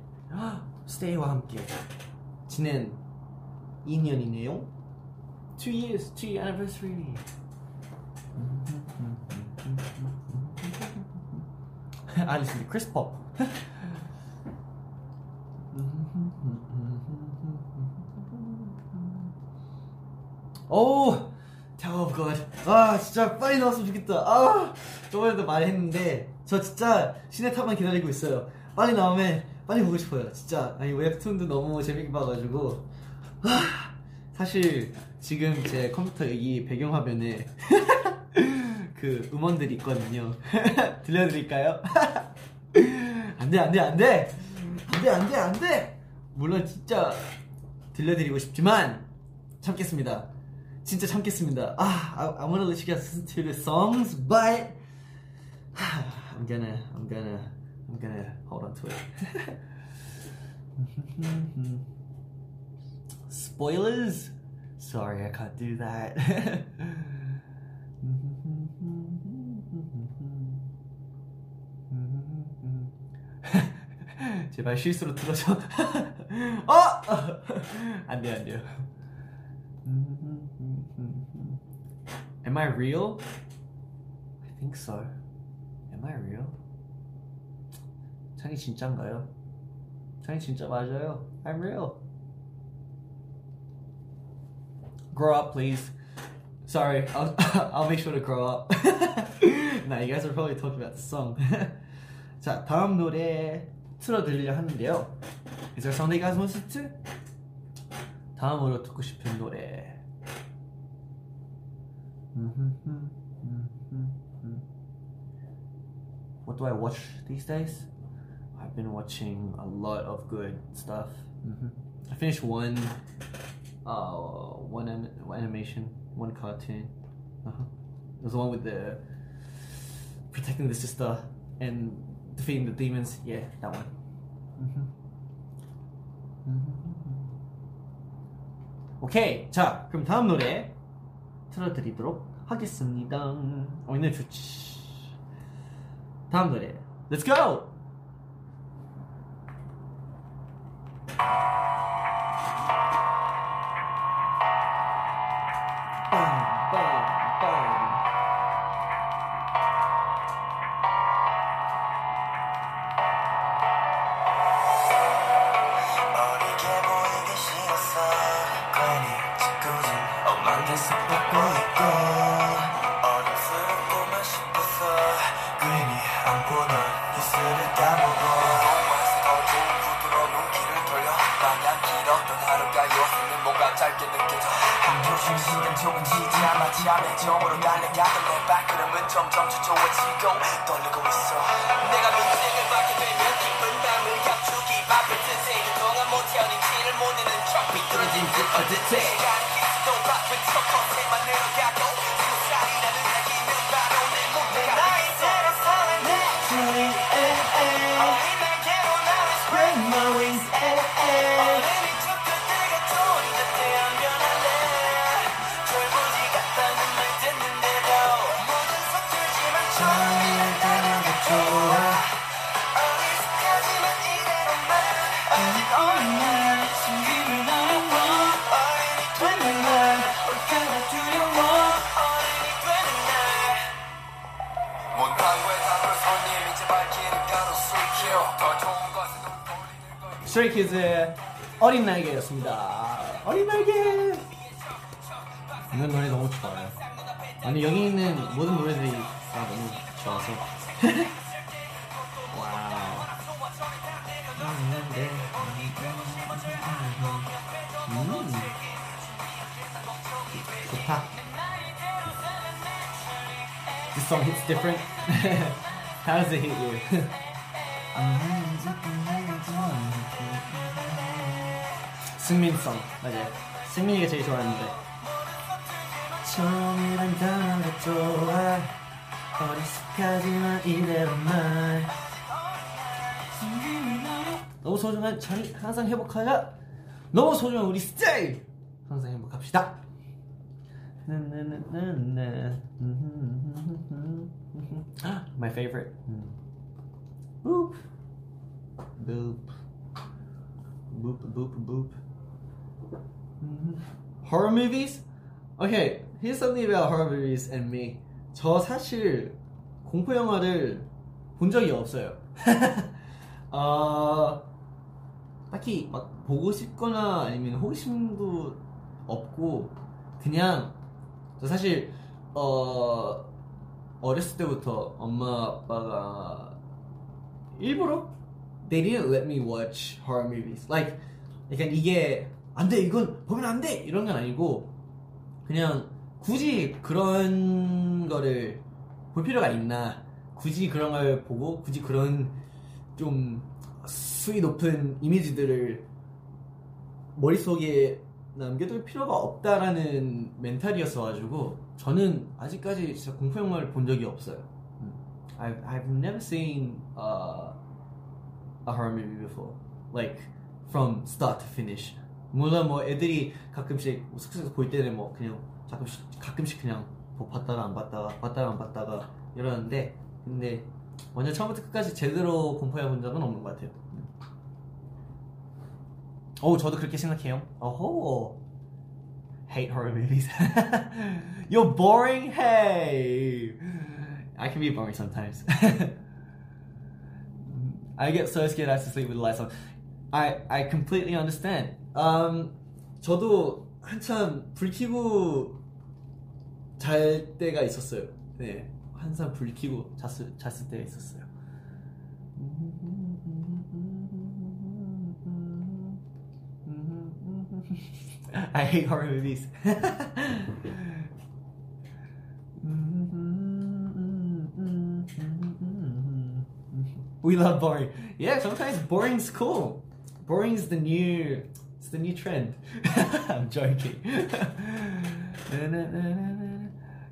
스테이와 함께 지낸 2년이네요. Two years, two year anniversary. I listen to Chris Pop. 오, Tower of God. 아, 진짜 빨리 나왔으면 좋겠다. 아, 저번에도 말했는데 저 진짜 신의 탑만 기다리고 있어요. 빨리 나오면 빨리 보고 싶어요. 진짜 아니 웹툰도 너무 재밌게 봐가지고 아, 사실 지금 제 컴퓨터 이 배경 화면에 *laughs* 그 음원들이 있거든요. *laughs* 들려드릴까요? *laughs* 안돼 안돼 안돼 안돼 안돼 안돼 물론 진짜 들려드리고 싶지만 참겠습니다. 진짜 참겠습니다. 아, I, I wanna let you guys listen to the songs, but I'm gonna, I'm gonna, I'm gonna hold on to it. Spoilers? Sorry, I can't do that. *laughs* 제발 실수로 틀어줘. 어! *laughs* *laughs* 안 돼, 안 돼요. Am I real? I think so. Am I real? 창이 진짠가요? 창이 진짜 맞아요. I'm real. Grow up, please. Sorry, I'll, I'll make sure to grow up. nah, you guys are probably talking about the song. 자, 다음 노래 틀어드리려 하는데요. Is there something you guys want to? 다음으로 듣고 싶은 노래. What do I watch these days? I've been watching a lot of good stuff. I finished one, uh, one, an- one animation, one cartoon. Uh-huh. It was the one with the protecting the sister and defeating the demons. Yeah, that one. 오케이, 자, 그럼 다음 노래 틀어드리도록 하겠습니다. 어, 이 좋지. 다음 노래, Let's go. 있는 모든 노래들이 다 너무 좋아서. *laughs* 와우. 음. 좋다. This song hits different. *laughs* How does it hit you? *laughs* 승민성 맞아요 승민이가 제일 좋아하는데 처음이란 단어가 좋아 어리숙하지만 이대로만 너무 소중한 저희 항상 행복하자 너무 소중한 우리 스테이. 항상 행복합시다. My favorite. Boop. Boop. Boop boop boop. Horror movies? Okay, here's something about horror movies and me. 저 사실 공포 영화를 본 적이 없어요. *laughs* 어, 딱히 막 보고 싶거나 아니면 호기심도 없고 그냥 저 사실 어 어렸을 때부터 엄마 아빠가 일부러 they didn't let me watch horror movies. Like 약간 이게 안 돼, 이건 보면 안 돼! 이런 건 아니고, 그냥 굳이 그런 거를 볼 필요가 있나. 굳이 그런 걸 보고, 굳이 그런 좀 수위 높은 이미지들을 머릿속에 남겨둘 필요가 없다라는 멘탈이었어 가지고, 저는 아직까지 진짜 공포 영화를 본 적이 없어요. 음. I've, I've never seen uh, a horror movie before. Like, from start to finish. 물론 뭐 애들이 가끔씩 숙소에서 볼 때는 뭐 그냥 가끔씩 가끔씩 그냥 뭐 봤다가 안 봤다가 봤다가 안 봤다가 이러는데 근데 완전 처음부터 끝까지 제대로 공포해 본 적은 없는 것 같아요. 오 저도 그렇게 생각해요. 어호. Hate horror movies. You're boring. Hey. I can be boring sometimes. I get so scared I have to sleep with the lights on. I I completely understand. Um, 저도 한참 불 켜고 잘 때가 있었어요. 네, 한참 불 켜고 잤을 잤을 때가 있었어요. I hate horror movies. We love boring. Yeah, sometimes boring's cool. Boring's the new it's the new trend. I'm joking.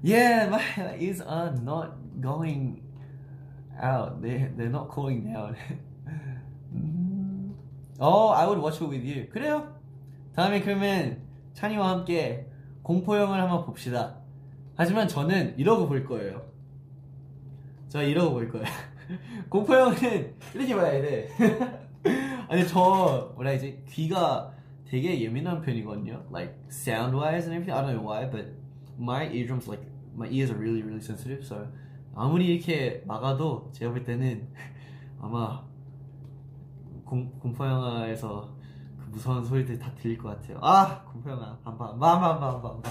Yeah, my ears are not going out. They they're not cooling down. oh, I would watch it with you. 그래요. 다음에 그러면 찬이와 함께 공포 영화를 한번 봅시다. 하지만 저는 이러고 볼 거예요. 저 이러고 볼 거예요. 공포 영화는 이렇게 봐야 돼. 아니 저 뭐라 해야지 귀가 되게 예민한 편이거든요. Like sound wise and everything. I don't know why, but my eardrums like my ears are really really sensitive. So 아무리 이렇게 막아도 제가 볼 때는 아마 공, 공포 영화에서 그 무서운 소리들 다 들릴 것 같아요. 아 공포 영화 반반. *laughs*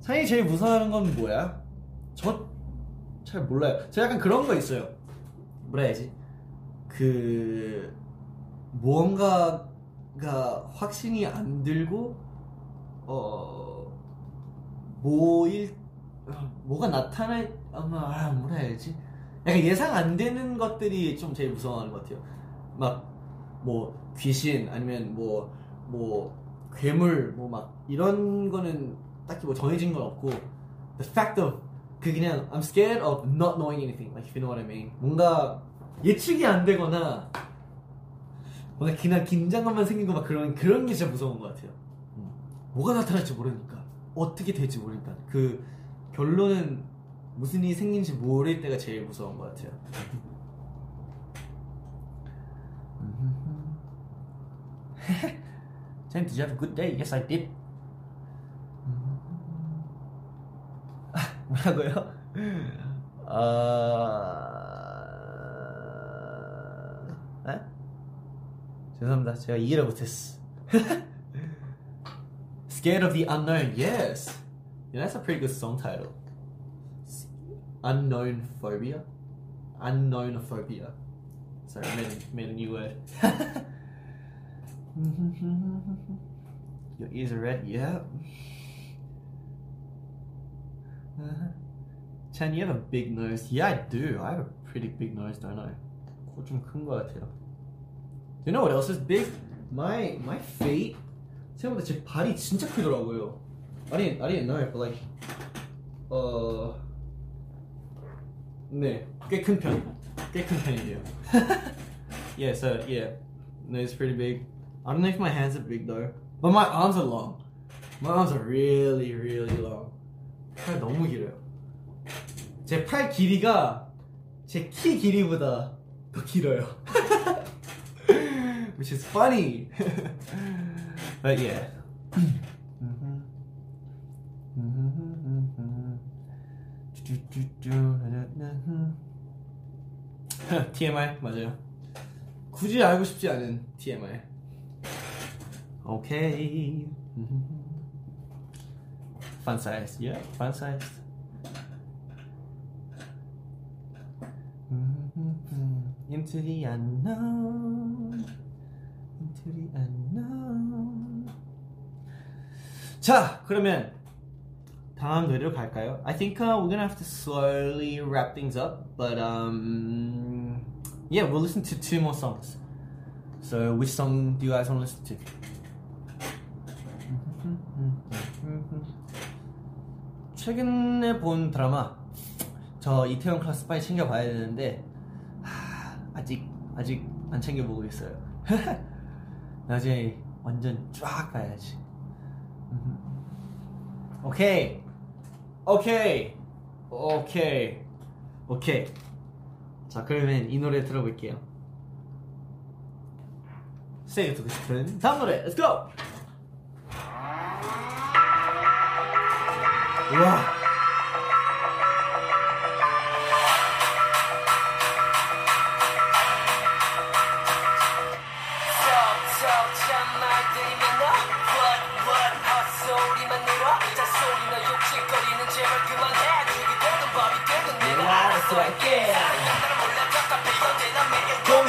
상이 제일 무서워하는 건 뭐야? 저 잘 몰라요. 저 약간 그런 거 있어요. 뭐라 해야지? 그 무언가가 확신이 안 들고 어 뭐일 뭐가 나타날 아마 아, 뭐라 해야지? 약간 예상 안 되는 것들이 좀 제일 무서워하는 것 같아요. 막 뭐 귀신 아니면 뭐뭐 괴물 뭐 막 이런 거는 딱히 뭐 정해진 건 없고 the fact of 그 그냥 I'm scared of not knowing anything like if you know what I mean 뭔가 예측이 안 되거나 뭔가 그냥 긴장감만 생긴 거막 그런 그런 게 진짜 무서운 것 같아요. 음. 뭐가 나타날지 모르니까 어떻게 될지 모르니까 그 결론은 무슨 일이 생긴지 모를 때가 제일 무서운 것 같아요. Sam, did you have a good day? Yes, I did. 뭐라고요? 어... 에? 죄송합니다. 제가 이해를 못했어. *laughs* Scared of the Unknown, yes. Yeah, that's a pretty good song title. Unknown Phobia? Unknown Phobia. Sorry, I made, made a new word. *laughs* Your ears are red, yeah. Uh-huh. Chan, you have a big nose. Yeah, I do. I have a pretty big nose, don't I? Do you know what else is big? My my feet 생각보다 제 발이 진짜 크더라고요. I didn't I didn't know, but like, 어, 네, 꽤 큰 편, 꽤큰 편이에요. yeah, so yeah, no, it's pretty big. I don't know if my hands are big though, but my arms are long. My arms are really, really long. 팔 너무 길어요. 제 팔 길이가 제 키 길이보다 더 길어요. Which is funny. But yeah. TMI 맞아요. 굳이 알고 싶지 않은 TMI. 오케이. Fun size, yeah, fun size. Into the unknown, into the unknown. 자, 그러면 다음 노래로 갈까요? I think uh, we're gonna have to slowly wrap things up, but um, yeah, we'll listen to two more songs. So, which song do you guys want to listen to? 최근에 본 드라마 저 이태원 클래스 빨리 챙겨봐야 되는데 하, 아직 아직 안 챙겨보고 있어요. 나중에 완전 쫙 봐야지. 오케이. 오케이. 오케이. 오케이. 자 그러면 이 노래 들어볼게요. 세게 듣고 싶은 다음 노래. Go! 우와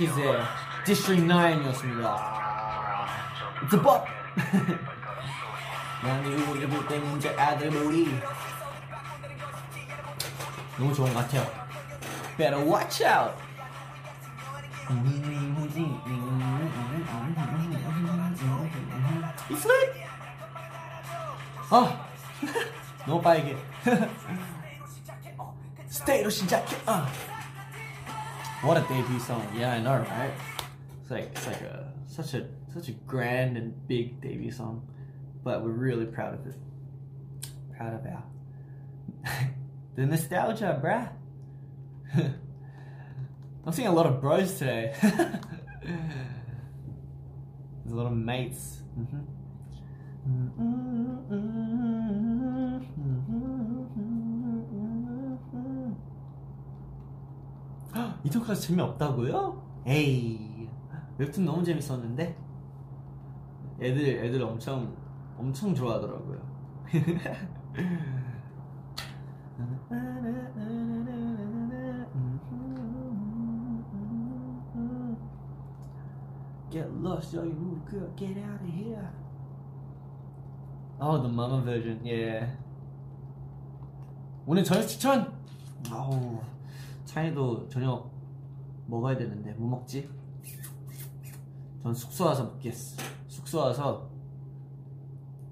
Kids의 District 9이었습니다. It's a bop! 난 우리 볼 때는 이제 아들물이 너무 좋은 것 같아요. Better watch out! It's lit! 아! 너무 빠르게. 스테이로 시작해! 아! What a debut song. Yeah, I know, right? It's like it's like a such a such a grand and big debut song, but we're really proud of it. Proud of our *laughs* the nostalgia, bruh. *laughs* I'm seeing a lot of bros today. *laughs* There's a lot of mates. *gasps* 이토카스 재미없다고요? 에이 웹툰 너무 재밌었는데 애들 애들 엄청 엄청 좋아하더라고요. *laughs* Get lost, yo, you move good, get out of here. Oh, the mama version, yeah. 오늘 저녁 추천! 아우, 차이도 저녁 먹어야 되는데, 뭐 먹지? 전 숙소 와서 먹겠어. 숙소 와서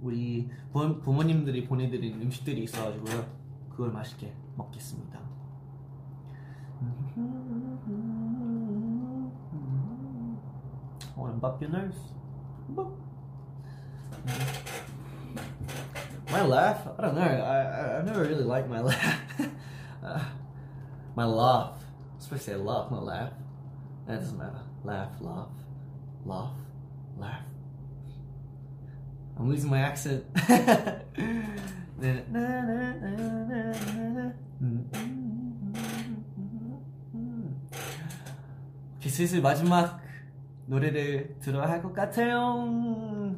우리 부, 부모님들이 보내드린 음식들이 있어가지고요. 그걸 맛있게 먹겠습니다. want to bump your nose? My laugh? I don't know. I, I, I never really liked my *laughs* laugh. uh, my laugh. I'm supposed to say laugh, not laugh. That doesn't matter. Laugh, laugh, laugh, laugh. I'm losing my accent. *laughs* okay, 슬슬 마지막 노래를 들어야 할 것 같아요.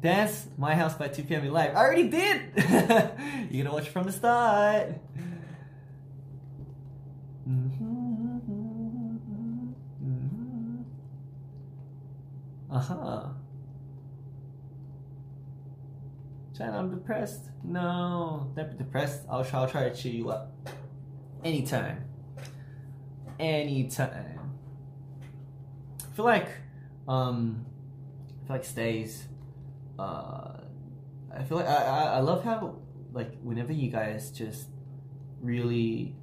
Dance My House by 2PM in Live. I already did! *laughs* you gotta watch it from the start. Uh-huh. China, I'm depressed. No, don't be depressed. I'll try, I'll try to cheer you up. Anytime. Anytime. Feel like, um, I feel like stays. Uh, I feel like I, I, I love how like whenever you guys just really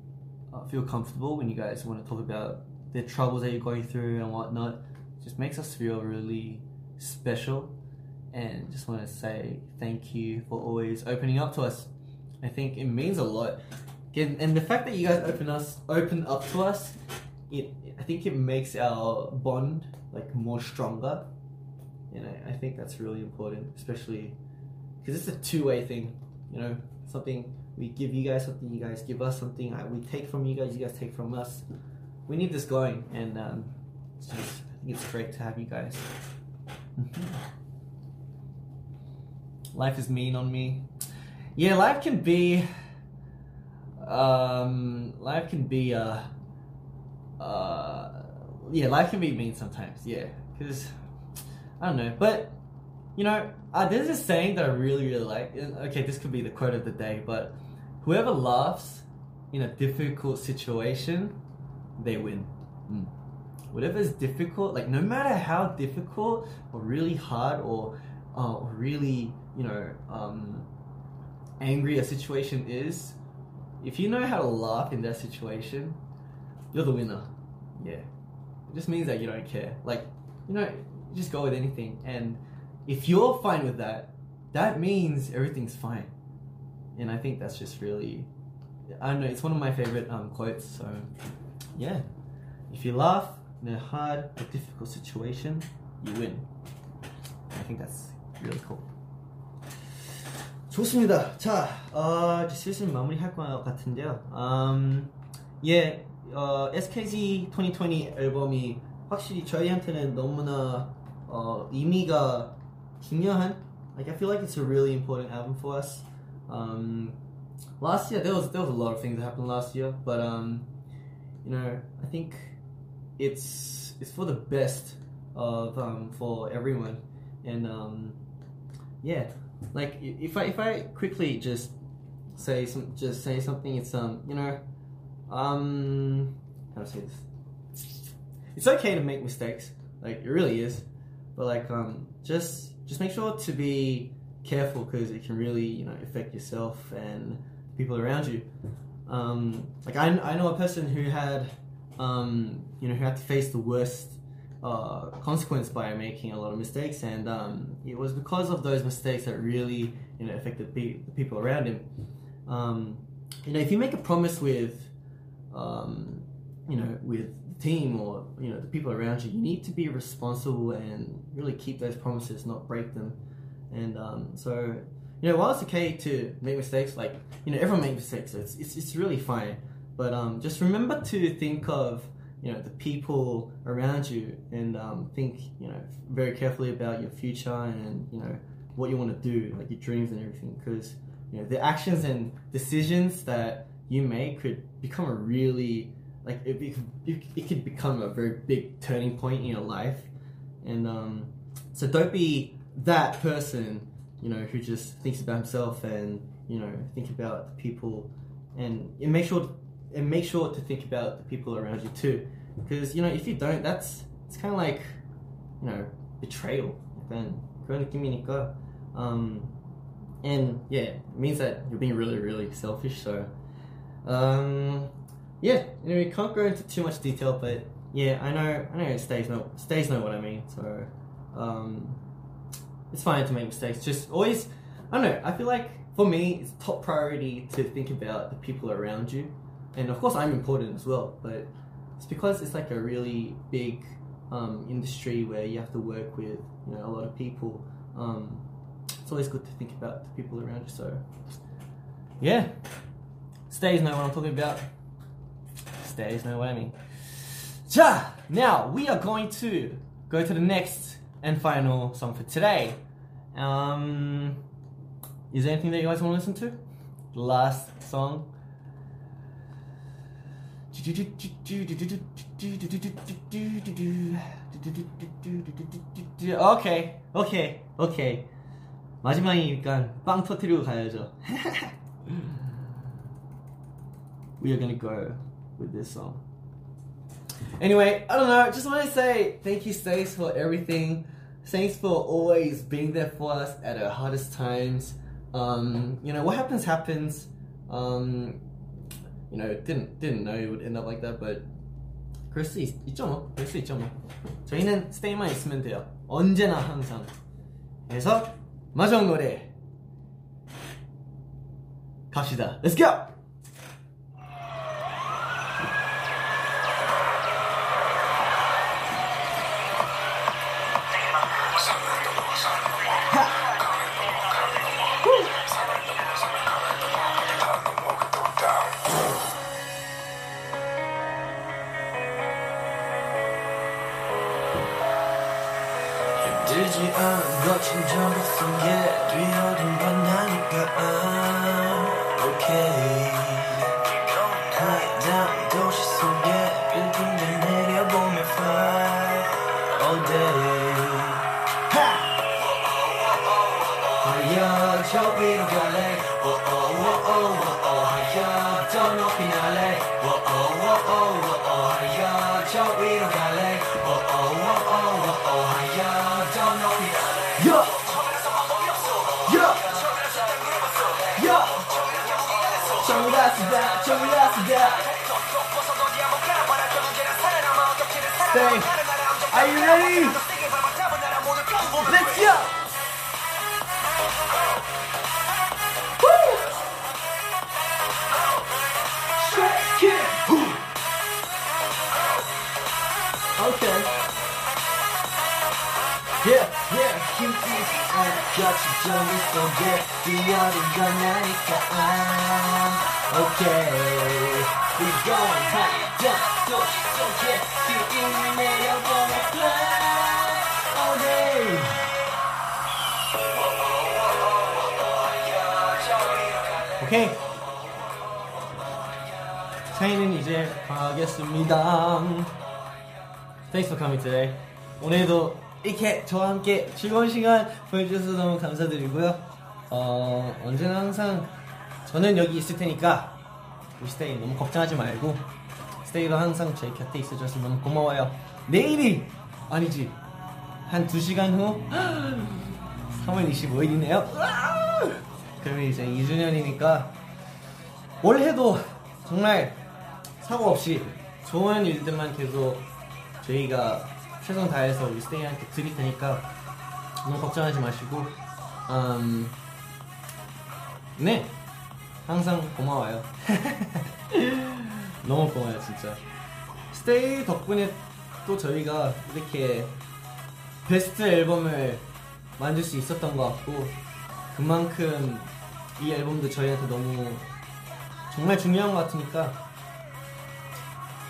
uh, feel comfortable when you guys want to talk about the troubles that you're going through and whatnot, just makes us feel really special. And just want to say thank you for always opening up to us. I think it means a lot. And the fact that you guys open us open up to us, it I think it makes our bond like more stronger. And I, I think that's really important, especially because it's a two way thing. You know, something we give you guys, something you guys give us, something I, we take from you guys, you guys take from us. We need this going, and um, it's just, I think it's great to have you guys. life is mean on me. Yeah, life can be. Um, life can be. Uh, uh, yeah, life can be mean sometimes. Yeah, because I don't know, but you know, uh, there's this saying that I really, really like. Okay, this could be the quote of the day, but whoever laughs in a difficult situation, they win. Mm. Whatever is difficult, like no matter how difficult or really hard or uh, or really, you know, um, angry a situation is, if you know how to laugh in that situation, you're the winner. Yeah. It just means that you don't care. Like, you know, you just go with anything. And if you're fine with that, that means everything's fine. And I think that's just really, I don't know, it's one of my favorite um, quotes. So, yeah. If you laugh in a hard or difficult situation, you win. I think that's really cool. 좋습니다. 자, 어, 이제 슬슬 마무리할 것 같은데요. 음, 예, 어, SKZ 2020 앨범이 확실히 저희한테는 너무나 어, 의미가 중요한. Like I feel like it's a really important album for us. Um, last year there was there was a lot of things that happened last year, but um, you know I think it's it's for the best of um, for everyone, and um, yeah, like i- if I if I quickly just say some just say something, it's um you know um how I say this? It's okay to make mistakes, like it really is, but like um just just make sure to be careful because it can really you know affect yourself and people around you. Um, like I, I know a person who had um, you know who had to face the worst uh, consequence by making a lot of mistakes, and um, it was because of those mistakes that really you know affected the people around him. Um, you know, if you make a promise with um, you know with the team or you know the people around you, you need to be responsible and really keep those promises, not break them. And um, so you know, while it's okay to make mistakes, like you know, everyone makes mistakes, so it's it's, it's really fine. But um, just remember to think of you know the people around you and um, think you know very carefully about your future and you know what you want to do, like your dreams and everything, because you know the actions and decisions that you make could become a really like it, it, it could become a very big turning point in your life. And um, so don't be that person you know who just thinks about himself and you know think about the people. And, and make sure and make sure to think about the people around you too. Because you know if you don't that's it's kind of like you know betrayal. Then um and yeah it means that you're being really really selfish. So um, yeah anyway can't go into too much detail but yeah I know I know stays know stays know what I mean so um, it's fine to make mistakes. Just always, I don't know. I feel like for me, it's top priority to think about the people around you, and of course, I'm important as well. But it's because it's like a really big um, industry where you have to work with you know a lot of people. Um, it's always good to think about the people around you. So yeah, stays know what I'm talking about. Stays know what I mean. Ja, now we are going to go to the next and final song for today. Um, is there anything that you guys want to listen to? The last song. Okay, okay, okay. 마지막이니까 빵 터트리고 가야죠. *laughs* We are gonna go with this song. Anyway, I don't know. Just want to say thank you, Stace, for everything. Thanks for always being there for us at our hardest times. Um, you know what happens happens. Um, you know didn't didn't know it would end up like that, but 그럴 수 있, 있죠 뭐. 그럴 수 있죠 뭐. 저희는 스테이만 있으면 돼요. 언제나 항상. 그래서 마지막 노래 갑시다. Let's go. So yeah, 뛰어든 건 나니까 Okay, we going high, down, 도시 속에 기운을 내려보내 fly all day. 오케이. 저희는 이제 가겠습니다. Thanks for coming today. 오늘도 이렇게 저와 함께 즐거운 시간 보여주셔서 너무 감사드리고요. 어, 언제나 항상 저는 여기 있을 테니까 우리 스테이 너무 걱정하지 말고 스테이도 항상 제 곁에 있어줘서 너무 고마워요. 내일이 아니지 한 2시간 후 *gasps* 3월 25일이네요. 그러면 이제 2주년이니까 올해도 정말 사고 없이 좋은 일들만 계속 저희가 최선 다해서 우리 스테이한테 드릴 테니까 너무 걱정하지 마시고 음, 네. 항상 고마워요. *laughs* 너무 고마워요 진짜. 스테이 덕분에 또 저희가 이렇게 베스트 앨범을 만들 수 있었던 것 같고 그만큼 이 앨범도 저희한테 너무 정말 중요한 것 같으니까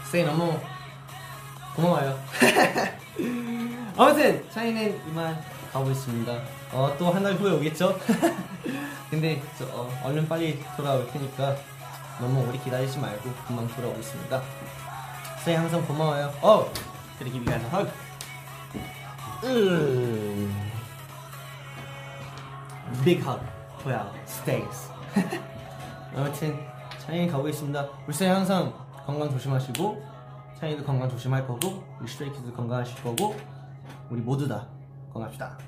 스테이 너무 고마워요 *laughs* 아무튼 저희는 이만 가보겠습니다 어, 또 한 달 후에 오겠죠? *laughs* 근데 저, 어, 얼른 빨리 돌아올 테니까 너무 오래 기다리지 말고 금방 돌아오겠습니다 스테이 항상 고마워요 어! a hug 음. Big hug for our. *laughs* 아무튼 차이는 가보겠습니다. 스테이 항상 건강 조심하시고 차이도 건강 조심할 거고 우리 스트레이키도 건강하실 거고 우리 모두 다 건강합시다.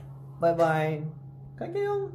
바이바이. 갈게요.